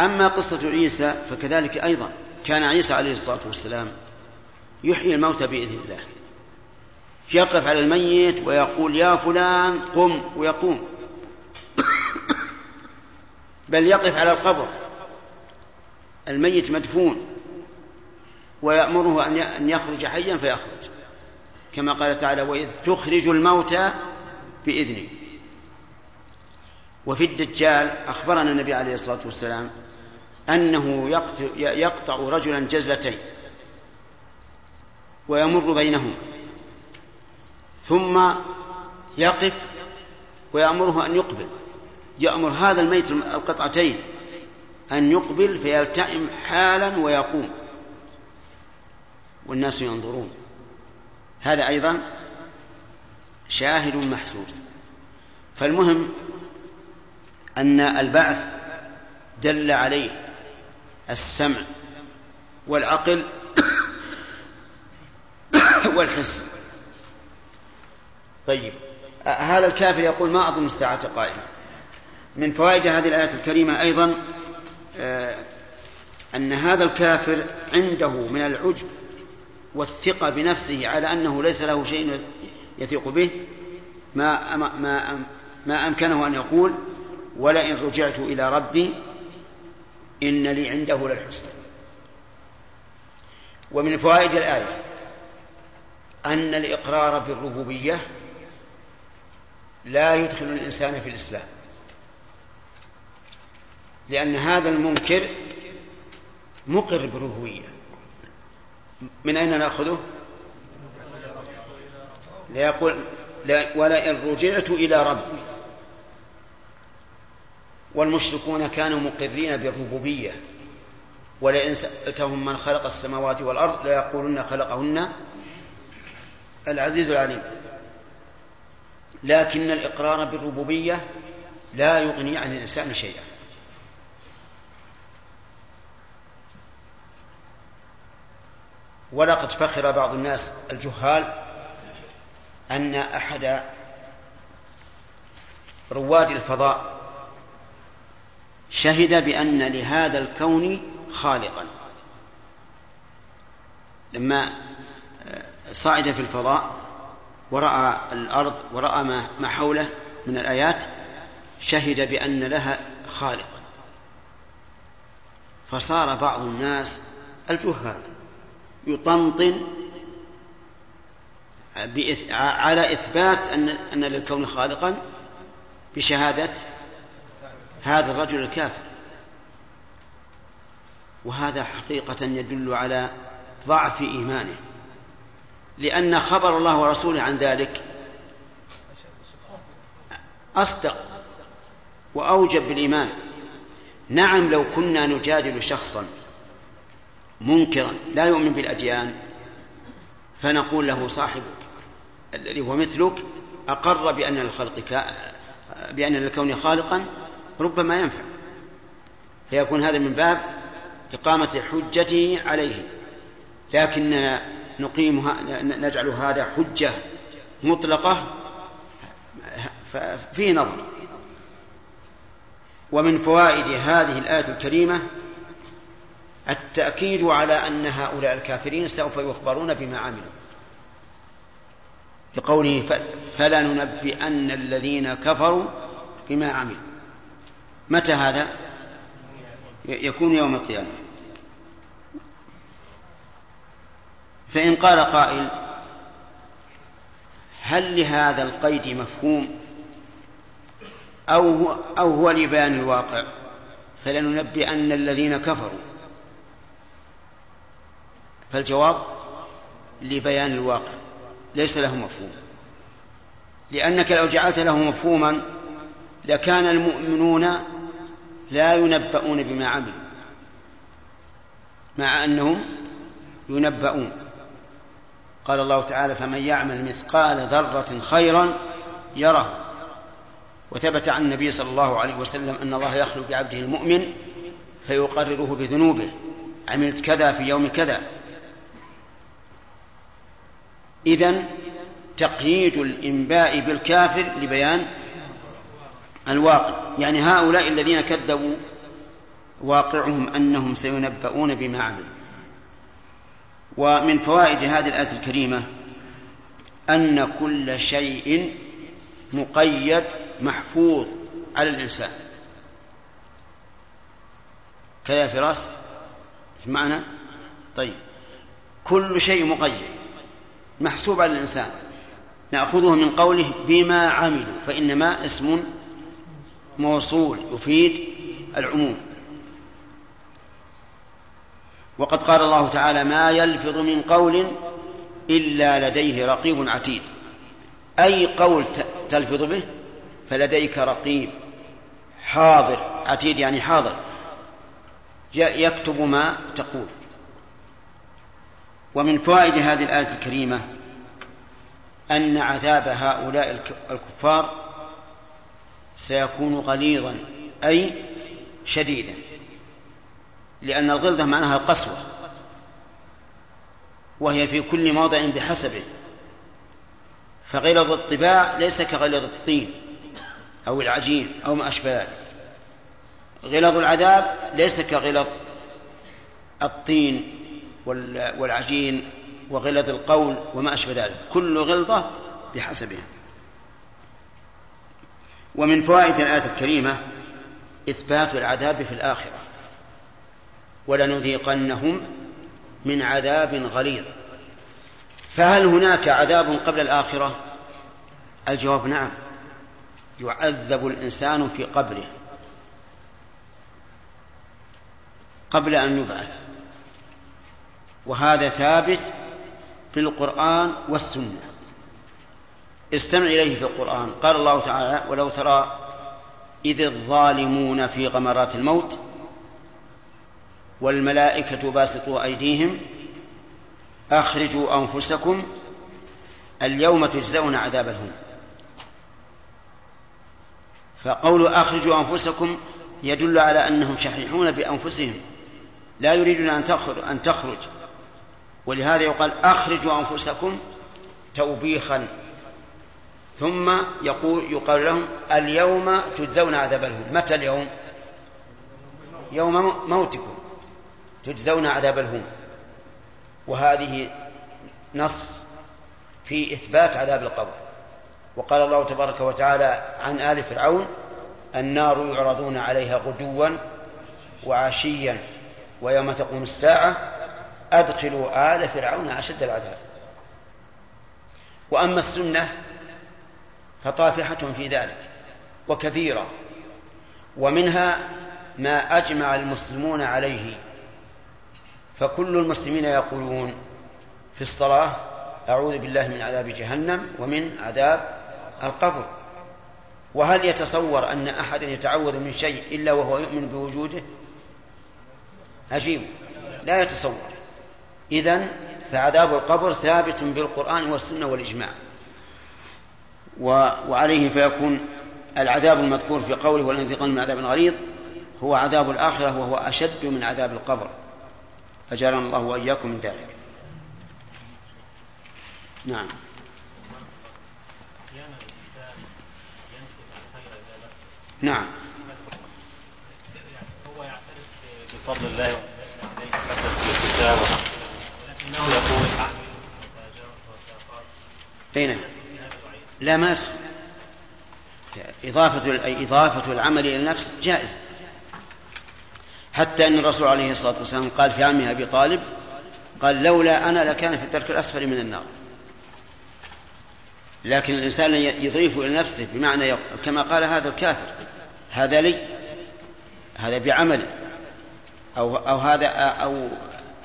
أما قصة عيسى فكذلك أيضا. كان عيسى عليه الصلاة والسلام يحيي الموتى بإذن الله. يقف على الميت ويقول يا فلان قم ويقوم. بل يقف على القبر. الميت مدفون. ويأمره أن يخرج حيا فيخرج. كما قال تعالى وإذ تخرج الموتى بإذنه. وفي الدجال أخبرنا النبي عليه الصلاة والسلام أنه يقطع رجلا جزلتين ويمر بينهما. ثم يقف ويأمره أن يقبل. يأمر هذا الميت القطعتين أن يقبل فيلتئم حالا ويقوم. والناس ينظرون. هذا أيضا شاهد محسوس. فالمهم أن البعث دل عليه السمع والعقل والحس. طيب. هذا الكافر يقول ما أظن الساعة قائمة. من فوائد هذه الآية الكريمة أيضا آه، أن هذا الكافر عنده من العجب والثقة بنفسه على أنه ليس له شيء يثق به ما ما ما أمكنه أن يقول ولئن رجعت إلى ربي إن لي عنده للحسنى. ومن فوائد الآية أن الإقرار بالربوبية لا يدخل الإنسان في الإسلام لأن هذا المنكر مقر بالربوبية. من أين نأخذه؟ ليقول ولئن رجعت إلى ربي. والمشركون كانوا مقرين بالربوبية. ولئن سألتهم من خلق السماوات والأرض ليقولن خلقهن العزيز العليم. لكن الإقرار بالربوبية لا يغني عن الإنسان شيئا. ولقد فخر بعض الناس الجهال أن أحد رواد الفضاء شهد بأن لهذا الكون خالقا. لما صعد في الفضاء ورأى الأرض ورأى ما حوله من الآيات شهد بأن لها خالقا. فصار بعض الناس الجهال. يطنطن على إثبات أن أن للكون خالقا بشهادة هذا الرجل الكافر. وهذا حقيقة يدل على ضعف إيمانه لأن خبر الله ورسوله عن ذلك أصدق وأوجب بالإيمان. نعم لو كنا نجادل شخصا منكرا لا يؤمن بالأديان فنقول له صاحبك الذي هو مثلك أقر بأن الخلق بأن للكون خالقا ربما ينفع. فيكون هذا من باب إقامة حجته عليه. لكننا نقيمها نجعل هذا حجة مطلقة فيه نظر ومن فوائد هذه الآية الكريمة التأكيد على أن هؤلاء الكافرين سوف يخبرون بما عملوا. لقوله فلننبئن الذين كفروا بما عملوا. متى هذا؟ يكون يوم القيامة. فإن قال قائل هل لهذا القيد مفهوم؟ أو هو, أو هو لبيان الواقع؟ فلننبئن الذين كفروا. فالجواب لبيان الواقع ليس له مفهوم. لأنك لو جعلت له مفهوما لكان المؤمنون لا ينبؤون بما عملوا مع أنهم ينبؤون. قال الله تعالى فمن يعمل مثقال ذرة خيرا يره. وثبت عن النبي صلى الله عليه وسلم أن الله يخلو بعبده المؤمن فيقرره بذنوبه عملت كذا في يوم كذا. إذن تقييد الإنباء بالكافر لبيان الواقع. يعني هؤلاء الذين كذبوا واقعهم أنهم سينبؤون بما عملوا. ومن فوائد هذه الآية الكريمة أن كل شيء مقيد محفوظ على الإنسان. كذا فراس؟ معنى؟ طيب. كل شيء مقيد. محسوب على الإنسان. نأخذه من قوله بما عملوا فإنما اسم موصول يفيد العموم. وقد قال الله تعالى ما يلفظ من قول إلا لديه رقيب عتيد. أي قول تلفظ به؟ فلديك رقيب حاضر عتيد يعني حاضر. يكتب ما تقول. ومن فوائد هذه الآية الكريمة أن عذاب هؤلاء الكفار سيكون غليظا أي شديدا. لأن الغلظة معناها القسوة. وهي في كل موضع بحسبه. فغلظ الطباع ليس كغلظ الطين أو العجين أو ما أشبه ذلك. غلظ العذاب ليس كغلظ الطين والعجين وغلظ القول وما أشبه ذلك. كل غلظة بحسبها. ومن فوائد الآية الكريمة إثبات العذاب في الآخرة. ولنذيقنهم من عذاب غليظ. فهل هناك عذاب قبل الآخرة؟ الجواب نعم. يعذب الإنسان في قبره. قبل أن يبعث. وهذا ثابت في القرآن والسنة. استمع إليه في القرآن. قال الله تعالى ولو ترى إذ الظالمون في غمرات الموت والملائكة باسطوا أيديهم أخرجوا أنفسكم اليوم تجزون عذاب الهون. فقول أخرجوا أنفسكم يدل على أنهم شحيحون بأنفسهم. لا يريدون أن تخرج, أن تخرج. ولهذا يقال أخرجوا أنفسكم توبيخا. ثم يقول يقال لهم اليوم تجزون عذاب الهون. متى اليوم؟ يوم موتكم. تجزون عذاب الهون. وهذه نص في إثبات عذاب القبر. وقال الله تبارك وتعالى عن آل فرعون النار يعرضون عليها غدوا وعشيا ويوم تقوم الساعة أدخلوا آل فرعون أشد العذاب. وأما السنة فطافحة في ذلك وكثيرة ومنها ما أجمع المسلمون عليه. فكل المسلمين يقولون في الصلاة أعوذ بالله من عذاب جهنم ومن عذاب القبر. وهل يتصور أن أحدا يتعوذ من شيء إلا وهو يؤمن بوجوده؟ عجيب. لا يتصور. إذن فعذاب القبر ثابت بالقرآن والسنة والإجماع. وعليه فيكون العذاب المذكور في قوله والانتقام من عذاب غليظ هو عذاب الآخرة وهو أشد من عذاب القبر. أجارنا الله وإياكم من ذلك. نعم. نعم. هو يعترف بفضل الله عليه الكتاب لكنه يقول أين لا ما إضافة إضافة العمل إلى النفس جائز. حتى أن الرسول عليه الصلاة والسلام قال في عمه أبي طالب قال لولا أنا لكان في الدرك الأسفل من النار. لكن الإنسان يضيف إلى نفسه بمعنى كما قال هذا الكافر هذا لي هذا بعمل أو أو هذا أو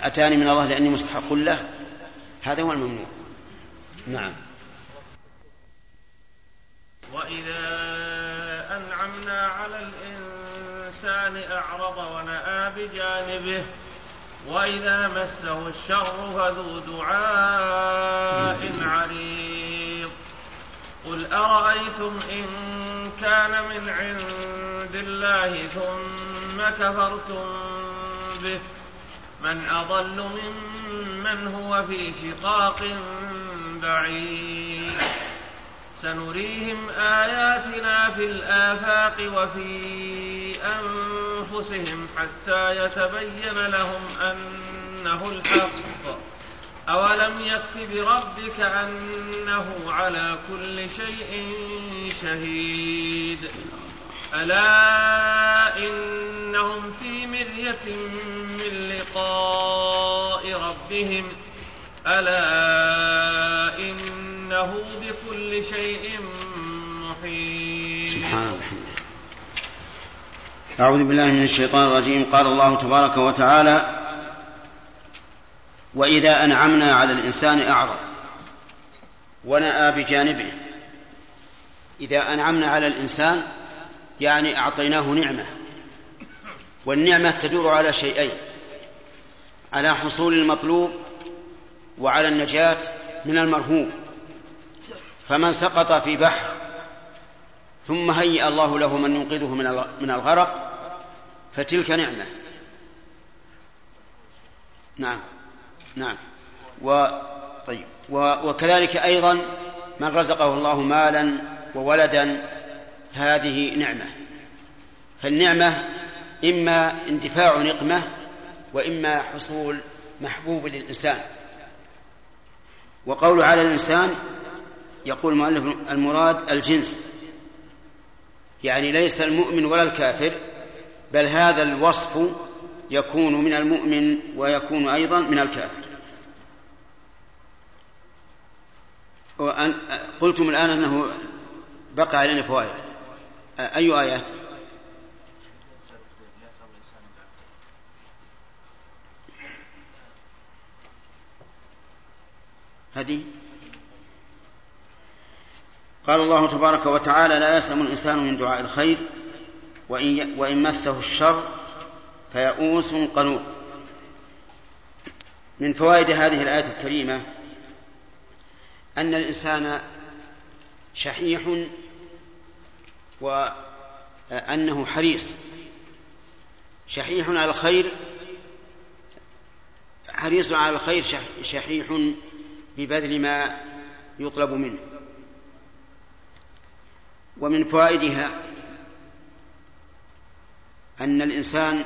أتاني من الله لأني مستحق له؟ هذا هو الممنوع. نعم. وإذا أنعمنا على الإنسان أعرض ونأى بجانبه وإذا مسه الشر فذو دعاء عريض. قل أرأيتم إن كان من عند الله ثم كفرتم به؟ من أضل ممن هو في شقاق بعيد. سنريهم آياتنا في الآفاق وفي أنفسهم حتى يتبين لهم أنه الحق. أولم يكف بربك أنه على كل شيء شهيد. ألا إنهم في مرية من لقاء ربهم ألا إنه بكل شيء محيط سبحان أعوذ بالله من الشيطان الرجيم. قال الله تبارك وتعالى وإذا أنعمنا على الإنسان أعرض ونأى بجانبه. إذا أنعمنا على الإنسان يعني أعطيناه نعمة. والنعمة تدور على شيئين. على حصول المطلوب وعلى النجاة من المرهوب. فمن سقط في بحر ثم هيأ الله له من ينقذه من الغرق فتلك نعمة. نعم. نعم. و طيب. وكذلك أيضا من رزقه الله مالا وولدا هذه نعمة. فالنعمة إما اندفاع نقمة وإما حصول محبوب للإنسان. وقول على الإنسان يقول المؤلف المراد الجنس. يعني ليس المؤمن ولا الكافر بل هذا الوصف يكون من المؤمن ويكون أيضا من الكافر. قلتم الآن أنه بقى علينا فوائد. أي آيات؟ هذه؟ قال الله تبارك وتعالى لا يسلم الإنسان من دعاء الخير وإن, وإن مسه الشر فيئوس قنوط. من فوائد هذه الآية الكريمة أن الإنسان شحيح وأنه حريص. شحيح على الخير حريص على الخير شحيح ببذل ما يطلب منه. ومن فوائدها أن الإنسان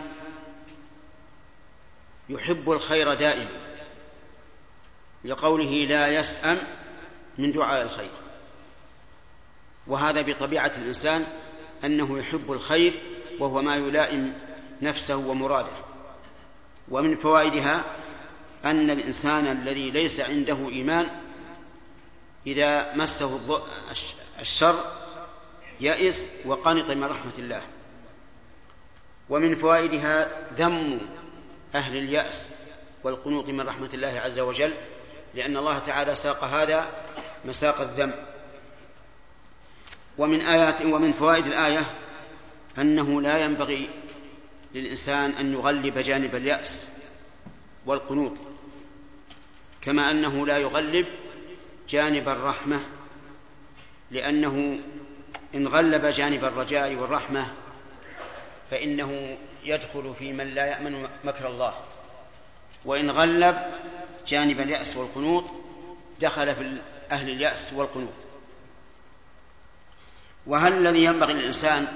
يحب الخير دائما لقوله لا يسأم من دعاء الخير. وهذا بطبيعة الإنسان أنه يحب الخير وهو ما يلائم نفسه ومراده. ومن فوائدها أن الإنسان الذي ليس عنده إيمان إذا مسه الشر يئس وقنط من رحمة الله. ومن فوائدها ذم أهل اليأس والقنوط من رحمة الله عز وجل لأن الله تعالى ساق هذا مساق الذم. ومن آيات ومن فوائد الآية أنه لا ينبغي للإنسان أن يغلب جانب اليأس والقنوط كما أنه لا يغلب جانب الرحمة لأنه إن غلب جانب الرجاء والرحمة فإنه يدخل في من لا يأمن مكر الله. وإن غلب جانب اليأس والقنوط دخل في أهل اليأس والقنوط. وهل الذي ينبغي للإنسان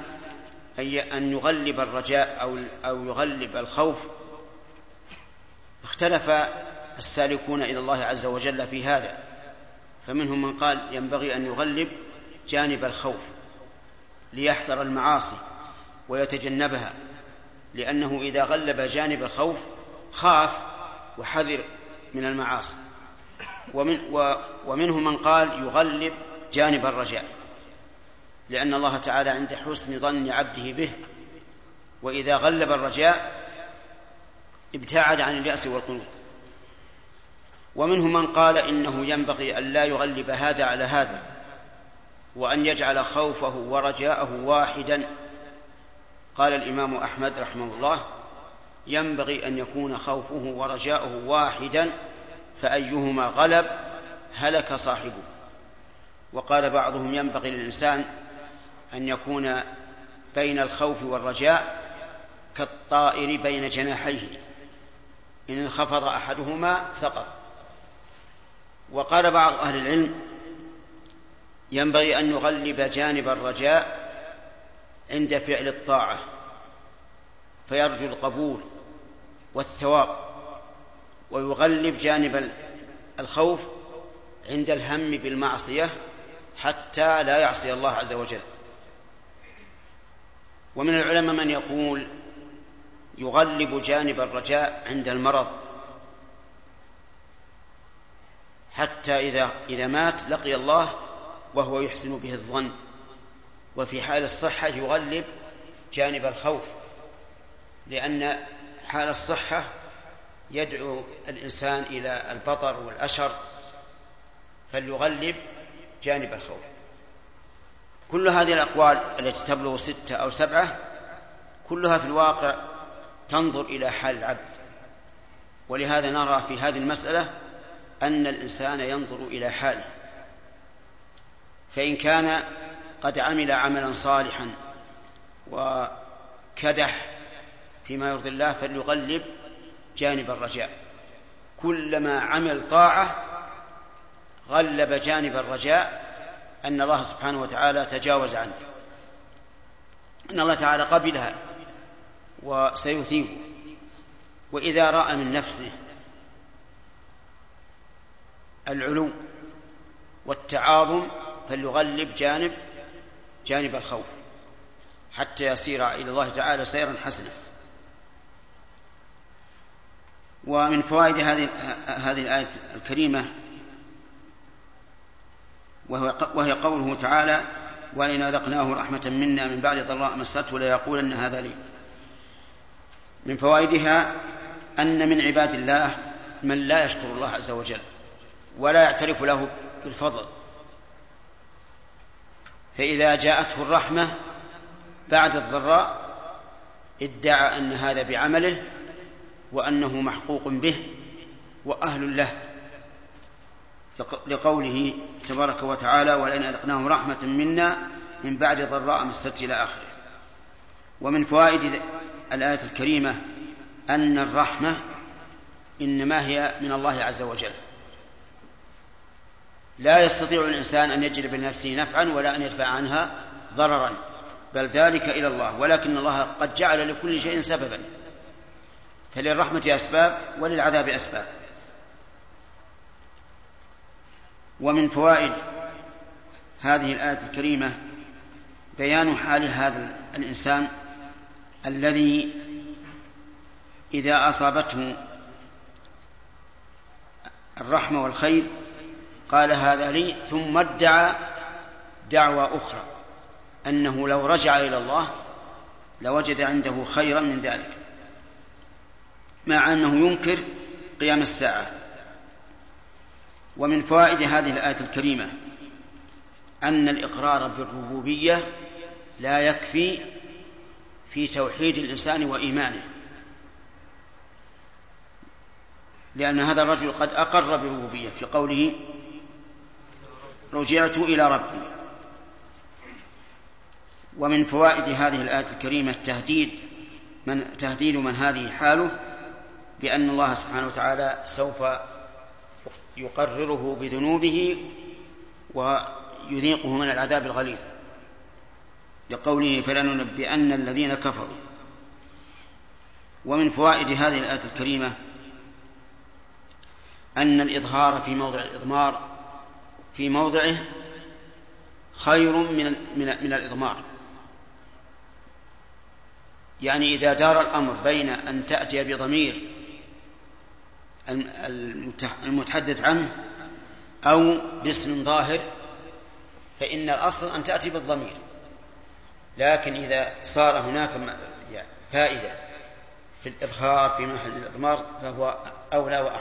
أن يغلب الرجاء أو أو يغلب الخوف؟ اختلف السالكون إلى الله عز وجل في هذا. فمنهم من قال ينبغي أن يغلب جانب الخوف ليحذر المعاصي ويتجنبها لأنه إذا غلب جانب الخوف خاف وحذر من المعاصي. ومن ومنهم من قال يغلب جانب الرجاء. لأن الله تعالى عند حسن ظن عبده به وإذا غلب الرجاء ابتعد عن اليأس والقنوط. ومنهم من قال إنه ينبغي أن لا يغلب هذا على هذا وأن يجعل خوفه ورجاءه واحدا. قال الإمام أحمد رحمه الله ينبغي أن يكون خوفه ورجاؤه واحدا فأيهما غلب هلك صاحبه. وقال بعضهم ينبغي للإنسان أن يكون بين الخوف والرجاء كالطائر بين جناحيه. إن انخفض أحدهما سقط. وقال بعض أهل العلم ينبغي أن يغلب جانب الرجاء عند فعل الطاعة فيرجو القبول والثواب ويغلب جانب الخوف عند الهم بالمعصية حتى لا يعصي الله عز وجل. ومن العلماء من يقول يغلب جانب الرجاء عند المرض حتى إذا إذا مات لقي الله وهو يحسن به الظن وفي حال الصحة يغلب جانب الخوف لأن حال الصحة يدعو الإنسان إلى البطر والأشر فليغلب جانب الخوف كل هذه الأقوال التي تبلغ ستة أو سبعة كلها في الواقع تنظر إلى حال العبد. ولهذا نرى في هذه المسألة أن الإنسان ينظر إلى حاله. فإن كان قد عمل عملا صالحا وكدح فيما يرضي الله فليغلب جانب الرجاء. كلما عمل طاعة غلب جانب الرجاء أن الله سبحانه وتعالى تجاوز عنه. أن الله تعالى قبلها وسيثيبه. وإذا رأى من نفسه العلو والتعاظم فليغلب جانب جانب الخوف حتى يسير إلى الله تعالى سيرا حسنا. ومن فوائد هذه هذه الآية الكريمة وهي قوله تعالى وإن أذقناه رحمة منا من بعد ضراء مسته ليقولن هذا لي. من فوائدها أن من عباد الله من لا يشكر الله عز وجل ولا يعترف له بالفضل. فإذا جاءته الرحمة بعد الضراء ادعى أن هذا بعمله وأنه محقوق به وأهل له. لقوله تبارك وتعالى ولئن أذقناه رحمة منا من بعد ضراء مست إلى آخره ومن فوائد الآية الكريمة أن الرحمة إنما هي من الله عز وجل. لا يستطيع الإنسان أن يجلب لنفسه نفعا ولا أن يدفع عنها ضررا بل ذلك إلى الله ولكن الله قد جعل لكل شيء سببا. فللرحمة أسباب وللعذاب أسباب. ومن فوائد هذه الآية الكريمة بيان حال هذا الإنسان الذي إذا أصابته الرحمة والخير قال هذا لي ثم ادعى دعوى أخرى أنه لو رجع إلى الله لوجد عنده خيرا من ذلك مع أنه ينكر قيام الساعة. ومن فوائد هذه الآية الكريمة أن الإقرار بالربوبية لا يكفي في توحيد الإنسان وإيمانه. لأن هذا الرجل قد أقر بالربوبية في قوله رجعت إلى ربي. ومن فوائد هذه الآية الكريمة تهديد من تهديد من هذه حاله بأن الله سبحانه وتعالى سوف يقرره بذنوبه ويذيقه من العذاب الغليظ. لقوله فلننبئن الذين كفروا. ومن فوائد هذه الآية الكريمة أن الإظهار في موضع الإضمار في موضعه خير من من من الإضمار. يعني إذا دار الأمر بين أن تأتي بضمير المتحدث عنه أو باسم ظاهر فإن الأصل أن تأتي بالضمير. لكن إذا صار هناك فائدة في الإظهار في محل الإضمار فهو أولى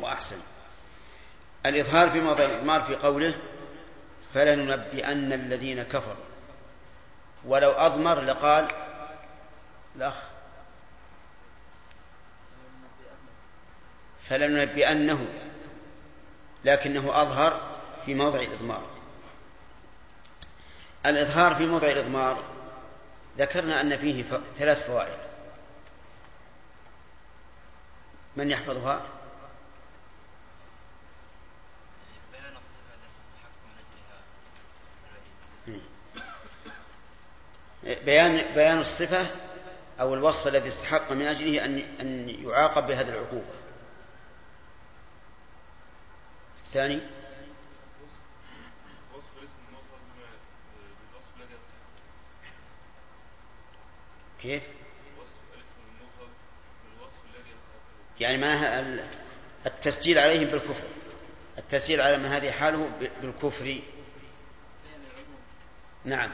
وأحسن. الإظهار في موضع الإضمار في قوله فلننبئن الذين كفروا. ولو أضمر لقال الأخ فلننبئنه لكنه أظهر في موضع الإضمار الإظهار في موضع الإضمار ذكرنا أن فيه ثلاث فوائد من يحفظها؟ بيان بيان الصفة أو الوصف الذي استحق من أجله أن أن يعاقب بهذه العقوبة. الثاني؟ كيف؟ يعني ما التسجيل عليهم بالكفر. التسجيل على من هذه حاله بالكفر. نعم.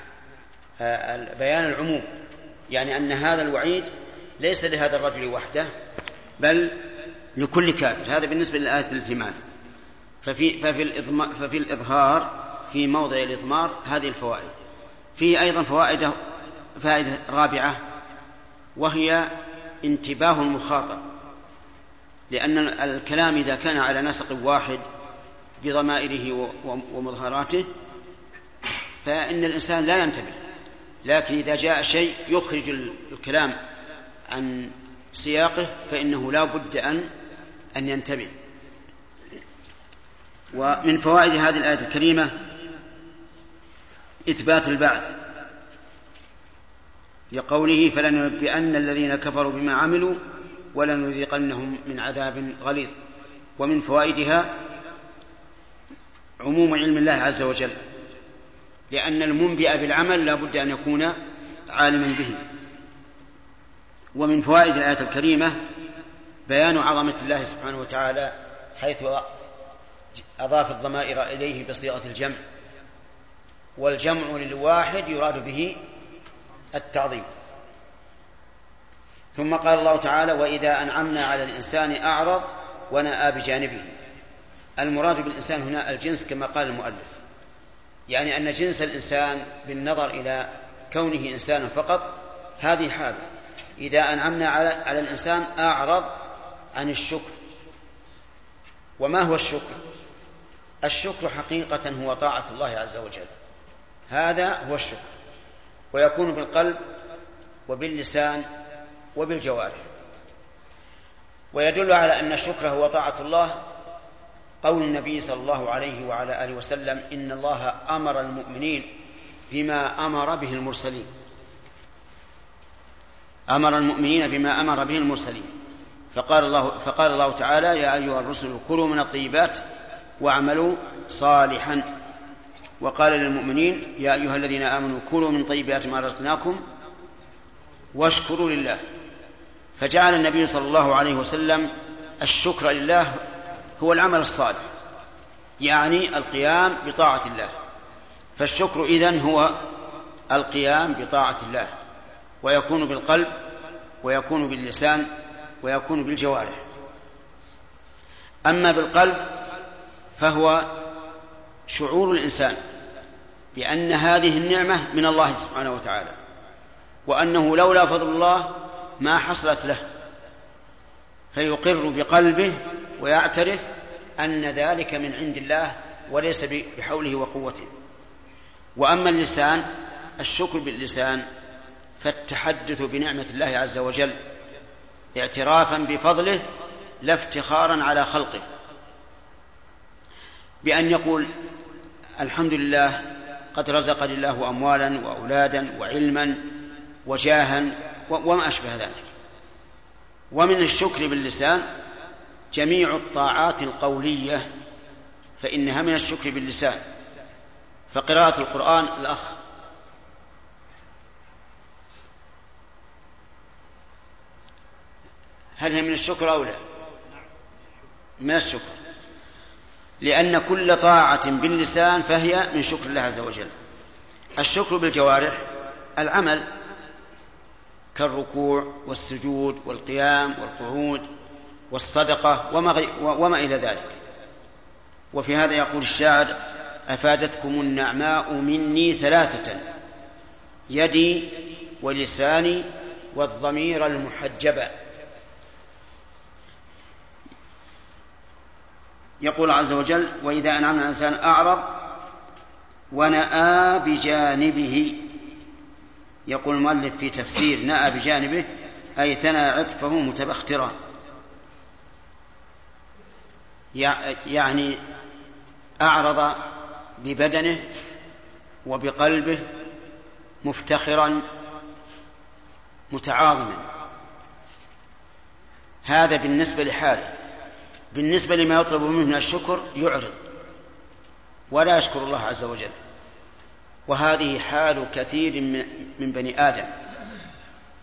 بيان العموم. يعني أن هذا الوعيد ليس لهذا الرجل وحده بل لكل كافر. هذا بالنسبة للآية التي معنا ففي, ففي, ففي الإظهار في موضع الإضمار هذه الفوائد. فيه أيضا فوائد فائدة رابعة وهي انتباه المخاطب. لأن الكلام إذا كان على نسق واحد بضمائره ومظهراته فإن الإنسان لا ينتبه. لكن إذا جاء شيء يخرج الكلام عن سياقه فإنه لا بد أن أن ينتبه. ومن فوائد هذه الآية الكريمة إثبات البعث لقوله فلننبئن الذين كفروا بما عملوا ولنذيقنهم من عذاب غليظ. ومن فوائدها عموم علم الله عز وجل لأن المنبئ بالعمل لا بد أن يكون عالما به. ومن فوائد الآية الكريمة بيان عظمة الله سبحانه وتعالى حيث أضاف الضمائر إليه بصيغة الجمع والجمع للواحد يراد به التعظيم. ثم قال الله تعالى وإذا أنعمنا على الإنسان أعرض ونأى بجانبه. المراد بالإنسان هنا الجنس كما قال المؤلف يعني أن جنس الإنسان بالنظر إلى كونه إنسانا فقط هذه حالة. إذا أنعمنا على على الإنسان أعرض عن الشكر. وما هو الشكر؟ الشكر حقيقة هو طاعة الله عز وجل. هذا هو الشكر. ويكون بالقلب وباللسان وبالجوارح. ويدل على أن الشكر هو طاعة الله. قول النبي صلى الله عليه وعلى آله وسلم إن الله أمر المؤمنين بما أمر به المرسلين. أمر المؤمنين بما أمر به المرسلين. فقال الله فقال الله تعالى يا أيها الرسل كلوا من الطيبات واعملوا صالحا. وقال للمؤمنين يا أيها الذين آمنوا كلوا من طيبات ما رزقناكم واشكروا لله. فجعل النبي صلى الله عليه وسلم الشكر لله هو العمل الصالح يعني القيام بطاعة الله. فالشكر إذن هو القيام بطاعة الله ويكون بالقلب ويكون باللسان ويكون بالجوارح. أما بالقلب فهو شعور الإنسان بأن هذه النعمة من الله سبحانه وتعالى وأنه لولا فضل الله ما حصلت له فيقر بقلبه ويعترف أن ذلك من عند الله وليس بحوله وقوته. وأما اللسان الشكر باللسان فالتحدث بنعمة الله عز وجل اعترافا بفضله لا افتخارا على خلقه. بأن يقول الحمد لله قد رزقني الله أموالا وأولادا وعلما وجاها وما أشبه ذلك. ومن الشكر باللسان جميع الطاعات القولية فإنها من الشكر باللسان. فقراءة القرآن الأخ. هل هي من الشكر أو لا؟ من الشكر. لأن كل طاعة باللسان فهي من شكر الله عز وجل. الشكر بالجوارح العمل كالركوع والسجود والقيام والقعود والصدقة وما, وما إلى ذلك. وفي هذا يقول الشاعر أفادتكم النعماء مني ثلاثة يدي ولساني والضمير المحجبة يقول عز وجل وإذا أنعمنا الإنسان أعرض ونأى بجانبه. يقول المؤلف في تفسير نأى بجانبه أي ثنى عطفه متبخترا. يعني أعرض ببدنه وبقلبه مفتخرا متعاظما. هذا بالنسبة لحاله. بالنسبة لما يطلب منه من الشكر يعرض. ولا يشكر الله عز وجل. وهذه حال كثير من بني آدم.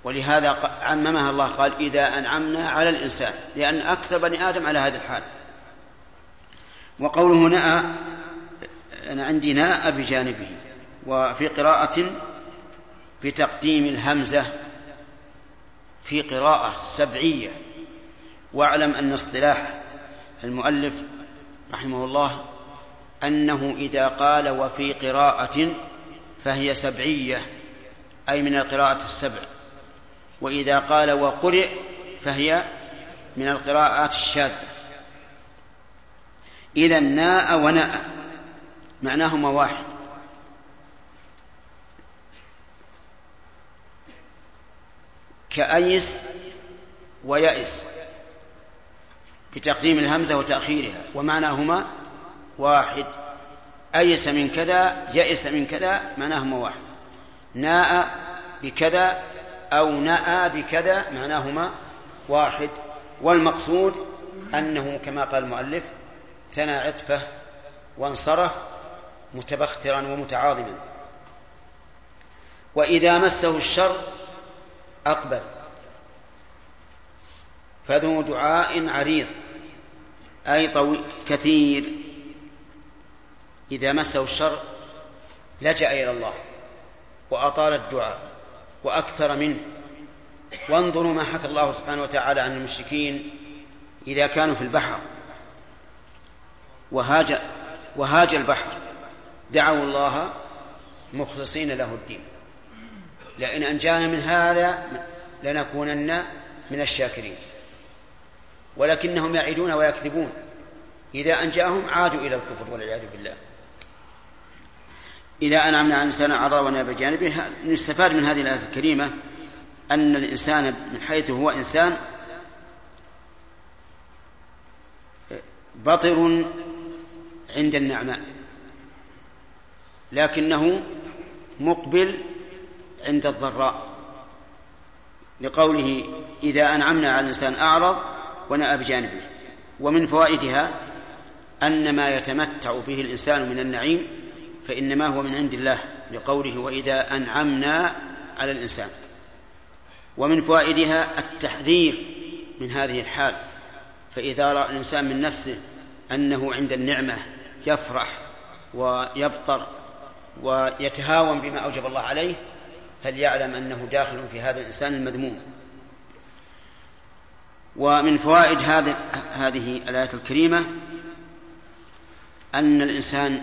ولهذا عممها الله. قال إذا أنعمنا على الإنسان. لأن أكثر بني آدم على هذه الحال. وقوله نأى أنا عندي ناء بجانبه. وفي قراءة بتقديم الهمزة في قراءة سبعية. واعلم أن اصطلاح المؤلف رحمه الله أنه إذا قال وفي قراءة فهي سبعية أي من القراءة السبع. وإذا قال وقرئ فهي من القراءات الشاذة. إذا ناء وناء معناهما واحد كأيس ويأس. بتقديم الهمزة وتأخيرها. ومعناهما واحد. أيس من كذا يئس من كذا معناهما واحد. ناء بكذا أو نأى بكذا معناهما واحد. والمقصود أنه كما قال المؤلف ثنى عطفه وانصرف متبخترا ومتعاظما. وإذا مسه الشر أقبل. فذو دعاء عريض. أي طويل كثير. إذا مسه الشر لجأ إلى الله وأطال الدعاء وأكثر منه. وانظروا ما حكى الله سبحانه وتعالى عن المشركين إذا كانوا في البحر. وهاج وهاج البحر. دعوا الله مخلصين له الدين. لئن أنجانا من هذا لنكونن من الشاكرين. ولكنهم يعيدون ويكذبون. إذا أنجاهم عادوا إلى الكفر والعياذ بالله. إذا أنعمنا على الإنسان أعرض وناب بجانبه نستفاد من هذه الآية الكريمة أن الإنسان من حيث هو إنسان بطر عند النعماء لكنه مقبل عند الضراء. لقوله إذا أنعمنا على الإنسان أعرض ونأى بجانبه. ومن فوائدها أن ما يتمتع به الإنسان من النعيم فإنما هو من عند الله لقوله وإذا أنعمنا على الإنسان. ومن فوائدها التحذير من هذه الحال فإذا رأى الإنسان من نفسه أنه عند النعمة يفرح ويبطر ويتهاون بما أوجب الله عليه فليعلم أنه داخل في هذا الإنسان المذموم. ومن فوائد هذه الآية الكريمة أن الإنسان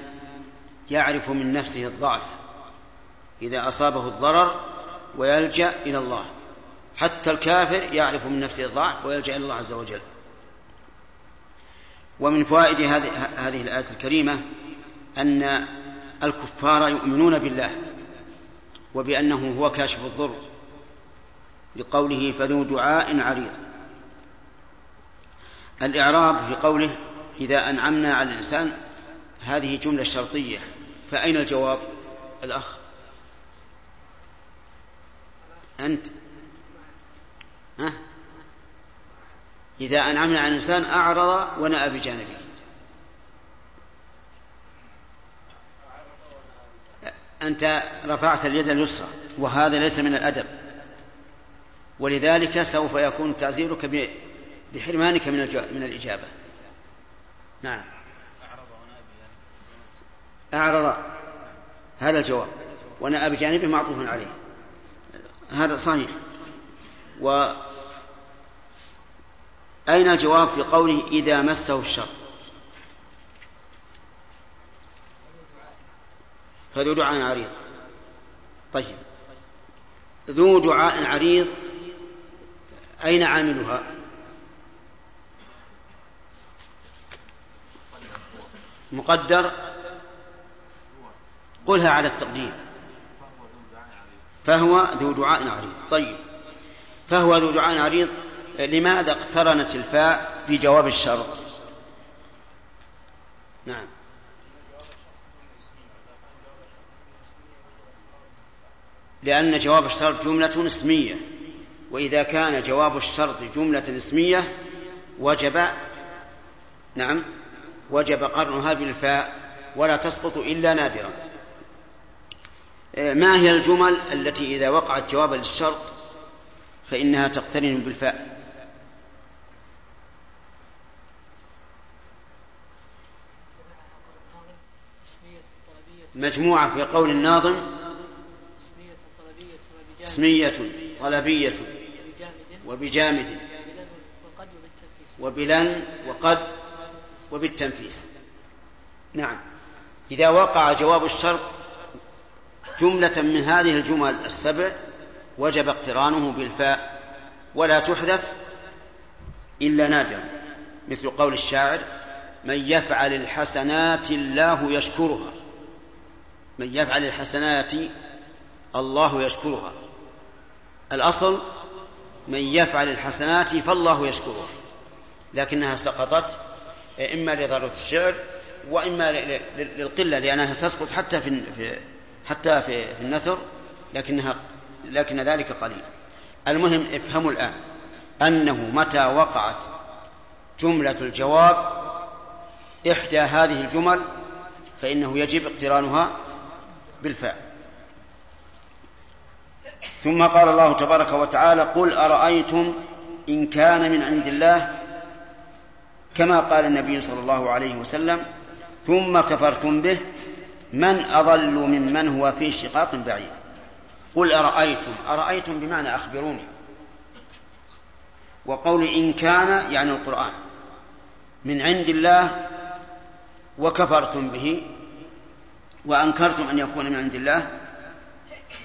يعرف من نفسه الضعف إذا أصابه الضرر ويلجأ إلى الله. حتى الكافر يعرف من نفسه الضعف ويلجأ إلى الله عز وجل. ومن فوائد هذه الآية الكريمة أن الكفار يؤمنون بالله وبأنه هو كاشف الضر لقوله فذو دعاء عريض. الإعراب في قوله إذا أنعمنا على الإنسان هذه جملة شرطية. فأين الجواب؟ الأخ. أنت. ها؟ إذا أنعمنا على الإنسان أعرض ونأى بجانبه. أنت رفعت اليد اليسرى وهذا ليس من الأدب. ولذلك سوف يكون تعزيرك بحرمانك من من الإجابة. نعم. أعرض هذا الجواب ونأى بجانبه معطوف عليه. هذا صحيح. و أين الجواب في قوله إذا مسه الشر؟ فذو دعاء عريض. طيب. ذو دعاء عريض أين عاملها؟ مقدر؟ قلها على التقدير. فهو ذو دعاء عريض. طيب. فهو ذو دعاء عريض لماذا اقترنت الفاء في جواب الشرط؟ نعم. لأن جواب الشرط جملة اسمية. وإذا كان جواب الشرط جملة اسمية وجب نعم. وجب قرنها بالفاء ولا تسقط إلا نادرا. ما هي الجمل التي إذا وقعت جوابا للشرط فإنها تقترن بالفاء؟ مجموعة في قول الناظم. اسمية طلبية. وبجامد. وبلن. وقد. وبالتنفيس نعم. إذا وقع جواب الشرط جملة من هذه الجمل السبع وجب اقترانه بالفاء ولا تحذف إلا نادرا مثل قول الشاعر من يفعل الحسنات الله يشكرها من يفعل الحسنات الله يشكرها الأصل من يفعل الحسنات فالله يشكرها لكنها سقطت إما لضرورة الشعر وإما للقلة لأنها تسقط حتى في حتى في النثر لكنها لكن ذلك قليل. المهم افهموا الآن أنه متى وقعت جملة الجواب إحدى هذه الجمل فإنه يجب اقترانها بالفاء. ثم قال الله تبارك وتعالى قل أرأيتم إن كان من عند الله كما قال النبي صلى الله عليه وسلم ثم كفرتم به من أضل ممن هو في شقاق بعيد. قل أرأيتم؟ أرأيتم بمعنى أخبروني. وقول إن كان يعني القرآن. من عند الله وكفرتم به وأنكرتم أن يكون من عند الله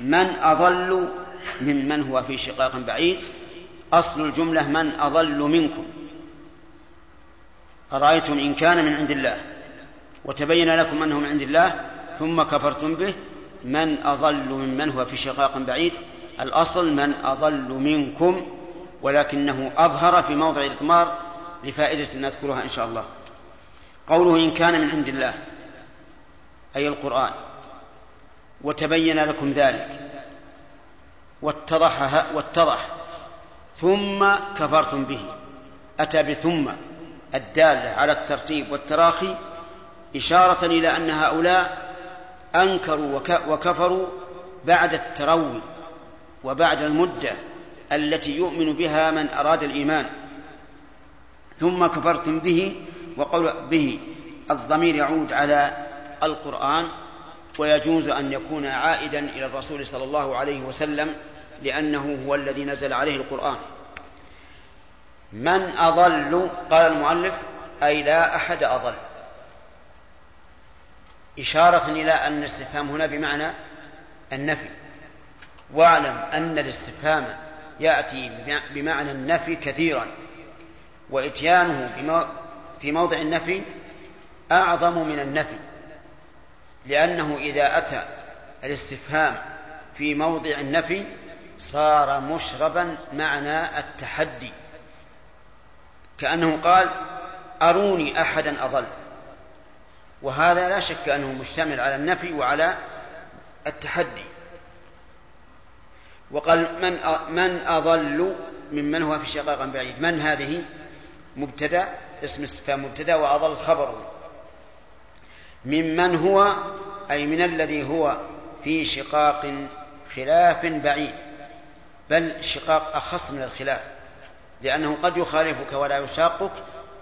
من أضل ممن هو في شقاق بعيد. أصل الجملة من أضل منكم. أرأيتم إن كان من عند الله؟ وتبين لكم أنه من عند الله ثم كفرتم به. من أضل ممن هو في شقاق بعيد؟ الأصل من أضل منكم ولكنه أظهر في موضع الإضمار لفائدة نذكرها إن شاء الله. قوله إن كان من عند الله أي القرآن. وتبين لكم ذلك. واتضح واتضح. ثم كفرتم به. أتى بثم. الدالة على الترتيب والتراخي إشارة إلى أن هؤلاء أنكروا وكفروا بعد التروي وبعد المدة التي يؤمن بها من أراد الإيمان. ثم كفرتم به وقول به. الضمير يعود على القرآن ويجوز أن يكون عائدا إلى الرسول صلى الله عليه وسلم لأنه هو الذي نزل عليه القرآن. من أضل؟ قال المؤلف أي لا أحد أضل. إشارة إلى أن الاستفهام هنا بمعنى النفي. واعلم أن الاستفهام يأتي بمعنى النفي كثيرا وإتيانه في موضع النفي أعظم من النفي لأنه إذا أتى الاستفهام في موضع النفي صار مشربا معنى التحدي. كأنه قال أروني أحدا أضل. وهذا لا شك أنه مشتمل على النفي وعلى التحدي. وقال من من أضل ممن هو في شقاق بعيد؟ من هذه؟ مبتدأ اسم استفهام مبتدأ وأضل خبر. ممن هو أي من الذي هو في شقاق خلاف بعيد. بل شقاق أخص من الخلاف. لأنه قد يخالفك ولا يشاقك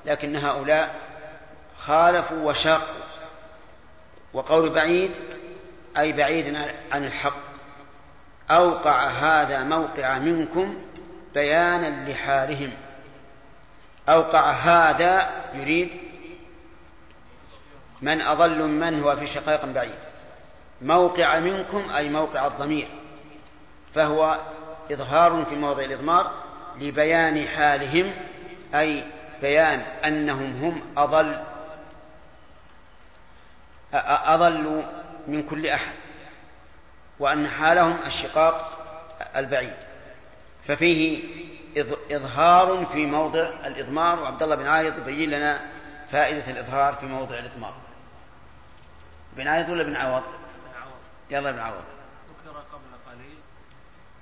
لكن هؤلاء خالفوا وشاقوا. وقول بعيد أي بعيد عن الحق. أوقع هذا موقع منكم بيانا لحالهم. أوقع هذا يريد من أضل من هو في شقاق بعيد. موقع منكم أي موقع الضمير. فهو إظهار في موضع الإضمار. لبيان حالهم أي بيان أنهم هم أضل أضل من كل أحد وأن حالهم الشقاق البعيد. ففيه إظهار في موضع الإضمار وعبد الله بن عايض يبين لنا فائدة الإظهار في موضع الإضمار. بن عايض ولا بن عوض؟ يلا بن عوض.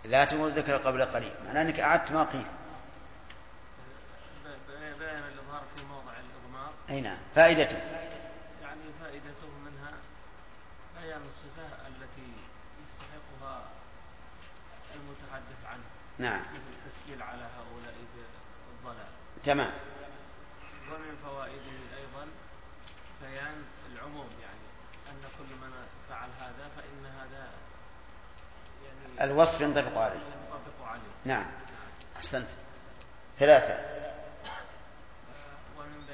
لا تقول ذكر قبل قليل معناه أنك أعدت ما قيل. بيان الإظهار في موضع الإضمار. أي نعم. فائدته؟ يعني فائدته منها بيان الصفة التي يستحقها المتحدث عنه. نعم. مثل التسجيل على هؤلاء بالضلال. تمام. الوصف ينطبق عليه. نعم. أحسنت. ثلاثة. ومن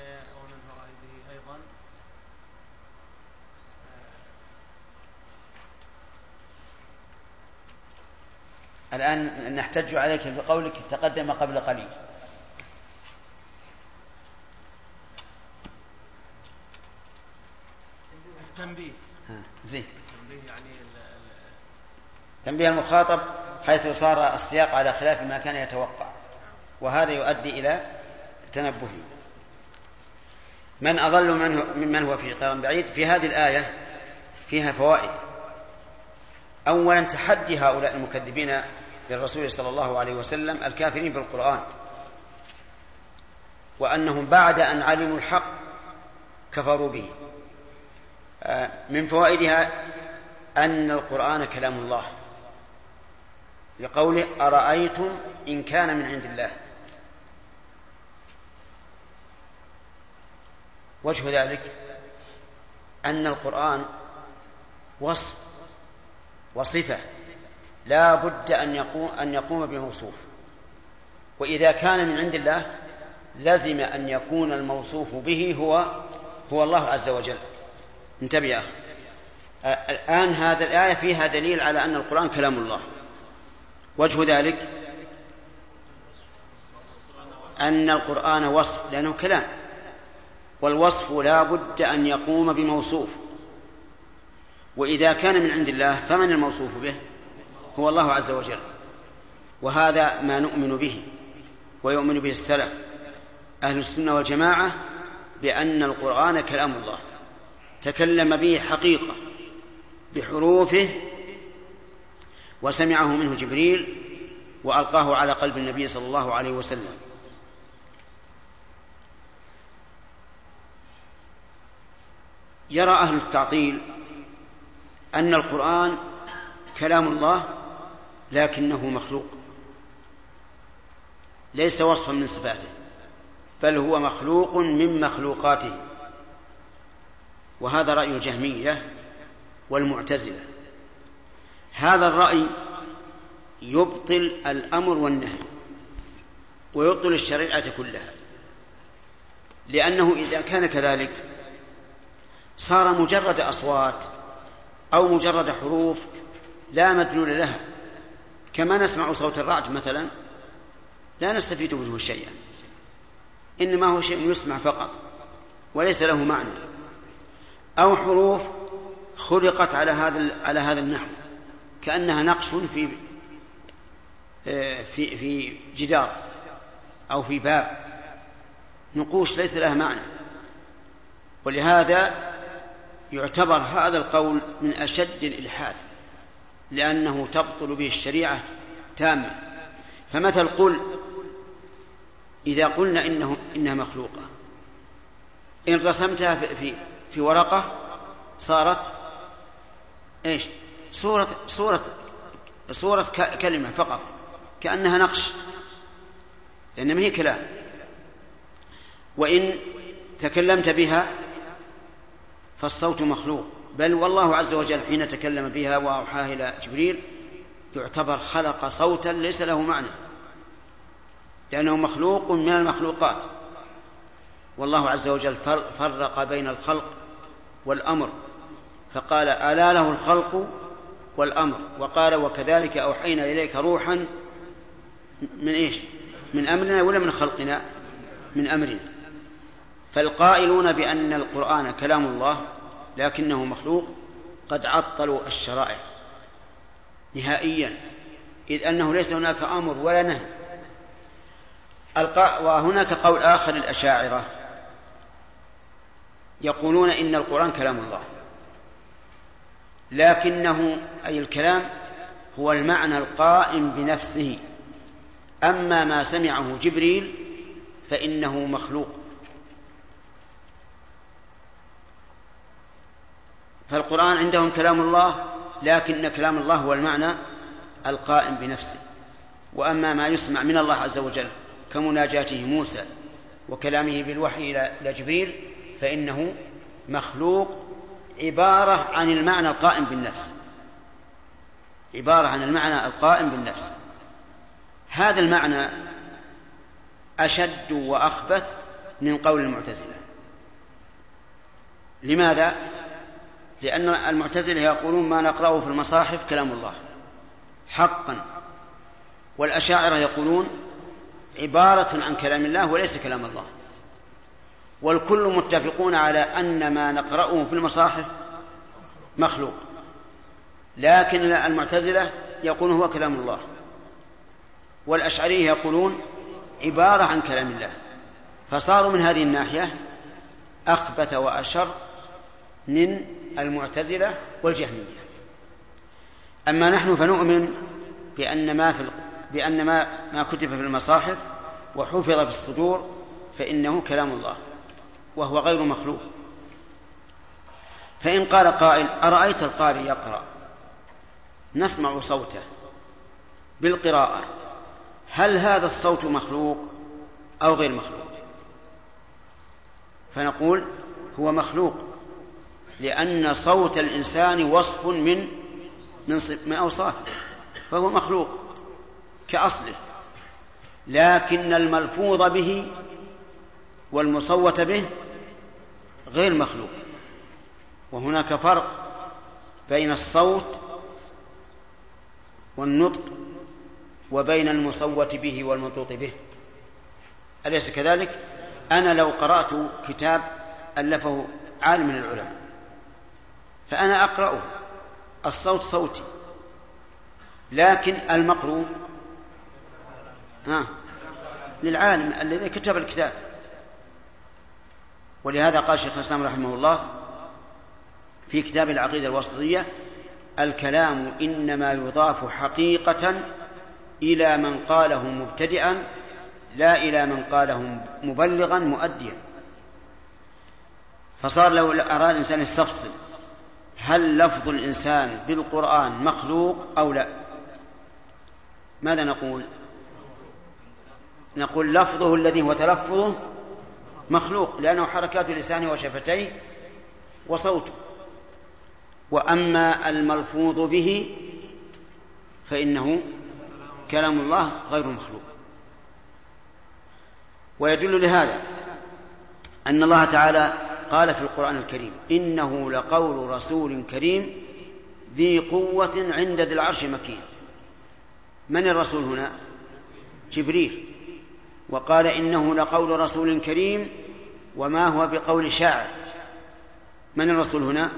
ومن أيضا آه، الآن نحتج عليك بقولك تقدم قبل قليل. التنبيه زين. تنبيه المخاطب حيث صار السياق على خلاف ما كان يتوقع. وهذا يؤدي إلى تنبهه من أضل منه ممن هو في قرار بعيد؟ في هذه الآية فيها فوائد. أولا تحدي هؤلاء المكذبين للرسول صلى الله عليه وسلم الكافرين بالقرآن. وأنهم بعد أن علموا الحق كفروا به. آه، من فوائدها أن القرآن كلام الله. لقوله أرأيتم إن كان من عند الله؟ وجه ذلك أن القرآن وصف وصفة لا بد أن يقوم أن يقوم بموصوف وإذا كان من عند الله لزم أن يكون الموصوف به هو هو الله عز وجل. انتبه يا أخي. الآن هذا الآية فيها دليل على أن القرآن كلام الله. وجه ذلك أن القرآن وصف لأنه كلام. والوصف لا بد أن يقوم بموصوف. وإذا كان من عند الله فمن الموصوف به؟ هو الله عز وجل. وهذا ما نؤمن به ويؤمن به السلف. أهل السنة والجماعة بأن القرآن كلام الله. تكلم به حقيقة بحروفه وسمعه منه جبريل وألقاه على قلب النبي صلى الله عليه وسلم. يرى أهل التعطيل أن القرآن كلام الله لكنه مخلوق. ليس وصفا من صفاته بل هو مخلوق من مخلوقاته. وهذا رأي الجهمية والمعتزلة. هذا الرأي يبطل الأمر والنهي ويبطل الشريعة كلها لأنه إذا كان كذلك صار مجرد أصوات أو مجرد حروف لا مدلول لها. كما نسمع صوت الرعد مثلا لا نستفيد منه شيئا إنما هو شيء يسمع فقط وليس له معنى أو حروف خلقت على هذا على هذا النحو. كأنها نقش في في في جدار أو في باب. نقوش ليس لها معنى. ولهذا يعتبر هذا القول من أشد الإلحاد لأنه تبطل به الشريعة تامة فمثل قل إذا قلنا إنه إنها مخلوقة إن رسمتها في في, في ورقة صارت إيش؟ صورة صورة صورة كلمة فقط كأنها نقش لأن ما هي كلام. وإن تكلمت بها فالصوت مخلوق. بل والله عز وجل حين تكلم بها وأوحاها إلى جبريل يعتبر خلق صوتا ليس له معنى لأنه مخلوق من المخلوقات. والله عز وجل فرق بين الخلق والأمر فقال ألا له الخلق والأمر. وقال وكذلك أوحينا إليك روحا من إيش؟ من أمرنا ولا من خلقنا؟ من أمرنا. فالقائلون بأن القرآن كلام الله لكنه مخلوق قد عطلوا الشرائع نهائيا إذ أنه ليس هناك أمر ولا نهي. وهناك قول آخر للأشاعرة يقولون إن القرآن كلام الله. لكنه أي الكلام هو المعنى القائم بنفسه. أما ما سمعه جبريل فإنه مخلوق. فالقرآن عندهم كلام الله لكن كلام الله هو المعنى القائم بنفسه. وأما ما يسمع من الله عز وجل كمناجاته موسى وكلامه بالوحي إلى جبريل فإنه مخلوق عبارة عن المعنى القائم بالنفس. عبارة عن المعنى القائم بالنفس. هذا المعنى أشد وأخبث من قول المعتزلة. لماذا؟ لأن المعتزلة يقولون ما نقرأه في المصاحف كلام الله. حقا. والأشاعرة يقولون عبارة عن كلام الله وليس كلام الله. والكل متفقون على أن ما نقرأه في المصاحف مخلوق. لكن المعتزلة يقولون هو كلام الله. والأشعرية يقولون عبارة عن كلام الله. فصاروا من هذه الناحية أخبث وأشر من المعتزلة والجهمية. أما نحن فنؤمن بأن ما في بأن ما ما كتب في المصاحف وحفظ في الصدور فإنه كلام الله. وهو غير مخلوق. فإن قال قائل أرأيت القارئ يقرأ؟ نسمع صوته بالقراءة. هل هذا الصوت مخلوق أو غير مخلوق؟ فنقول هو مخلوق لأن صوت الإنسان وصف من من, من أوصافه فهو مخلوق كأصله. لكن الملفوظ به والمصوت به غير مخلوق. وهناك فرق بين الصوت والنطق وبين المصوت به والمنطوق به. أليس كذلك؟ أنا لو قرأت كتاب ألفه عالم من العلماء فأنا أقرأه. الصوت صوتي. لكن المقروء ها للعالم الذي كتب الكتاب. ولهذا قال شيخ الإسلام رحمه الله في كتاب العقيدة الوسطية الكلام إنما يضاف حقيقة إلى من قاله مبتدئا لا إلى من قاله مبلغا مؤديا. فصار لو أراد الإنسان يستفصل هل لفظ الإنسان بالقرآن مخلوق أو لا. ماذا نقول؟ نقول لفظه الذي هو تلفظه مخلوق لأنه حركات لسانه وشفتيه وصوته. وأما الملفوظ به فإنه كلام الله غير مخلوق. ويدل لهذا أن الله تعالى قال في القرآن الكريم إنه لقول رسول كريم ذي قوة عند ذي العرش مكين. من الرسول هنا؟ جبريل. وقال إنه لقول رسول كريم وما هو بقول شاعر. من الرسول هنا؟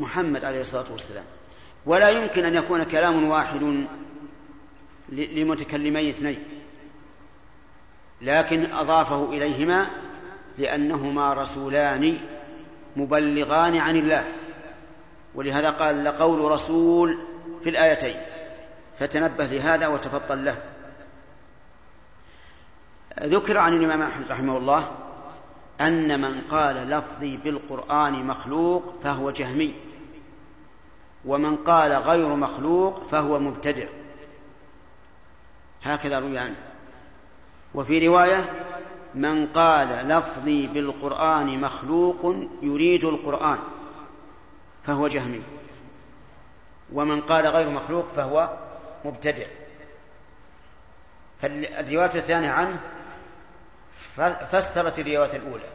محمد عليه الصلاة والسلام. ولا يمكن أن يكون كلام واحد لمتكلمي اثنين. لكن أضافه إليهما لأنهما رسولان مبلغان عن الله. ولهذا قال لقول رسول في الآيتين. فتنبه لهذا وتفطن له. ذكر عن الإمام أحمد رحمه الله أن من قال لفظي بالقرآن مخلوق فهو جهمي ومن قال غير مخلوق فهو مبتدع. هكذا روي عنه. وفي رواية من قال لفظي بالقرآن مخلوق يريد القرآن فهو جهمي ومن قال غير مخلوق فهو مبتدع. فالرواية الثانية عنه فسرت الرواية الأولى.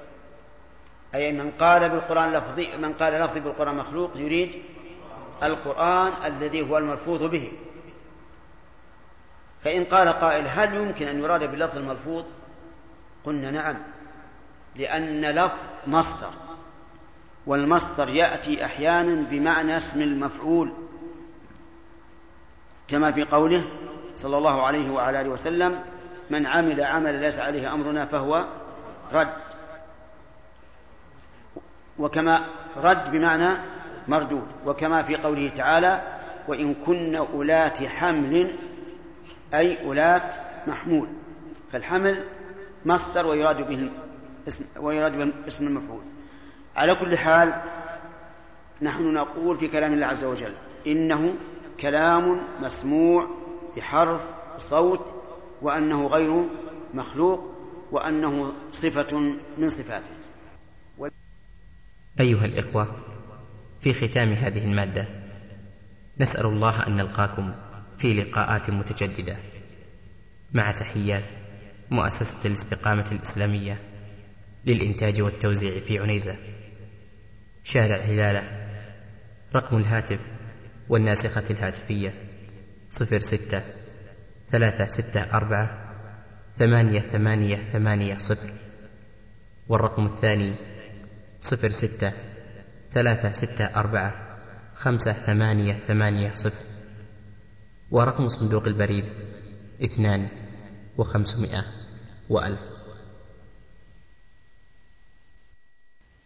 أي من قال بالقرآن لفظي من قال لفظي بالقرآن مخلوق يريد القرآن الذي هو الملفوظ به. فإن قال قائل هل يمكن أن يراد باللفظ الملفوظ؟ قلنا نعم لأن لفظ مصدر والمصدر يأتي أحيانا بمعنى اسم المفعول كما في قوله صلى الله عليه وعلى آله وسلم من عمل عملا ليس عليه أمرنا فهو رد. وكما رد بمعنى مردود. وكما في قوله تعالى وإن كن أولات حمل أي أولات محمول. فالحمل مصدر ويراد به اسم ويراد به اسم المفعول على كل حال نحن نقول في كلام الله عز وجل إنه كلام مسموع بحرف صوت وأنه غير مخلوق وأنه صفة من صفاته. أيها الإخوة في ختام هذه المادة نسأل الله أن نلقاكم في لقاءات متجددة. مع تحيات مؤسسة الاستقامة الإسلامية للإنتاج والتوزيع في عنيزة. شارع هلالة رقم الهاتف والناسخة الهاتفية صفر ستة ثلاثة ستة أربعة ثمانية ثمانية ثمانية صفر. والرقم الثاني صفر ستة ثلاثة ستة أربعة خمسة ثمانية ثمانية صفر. ورقم صندوق البريد اثنان وخمسمائة وألف.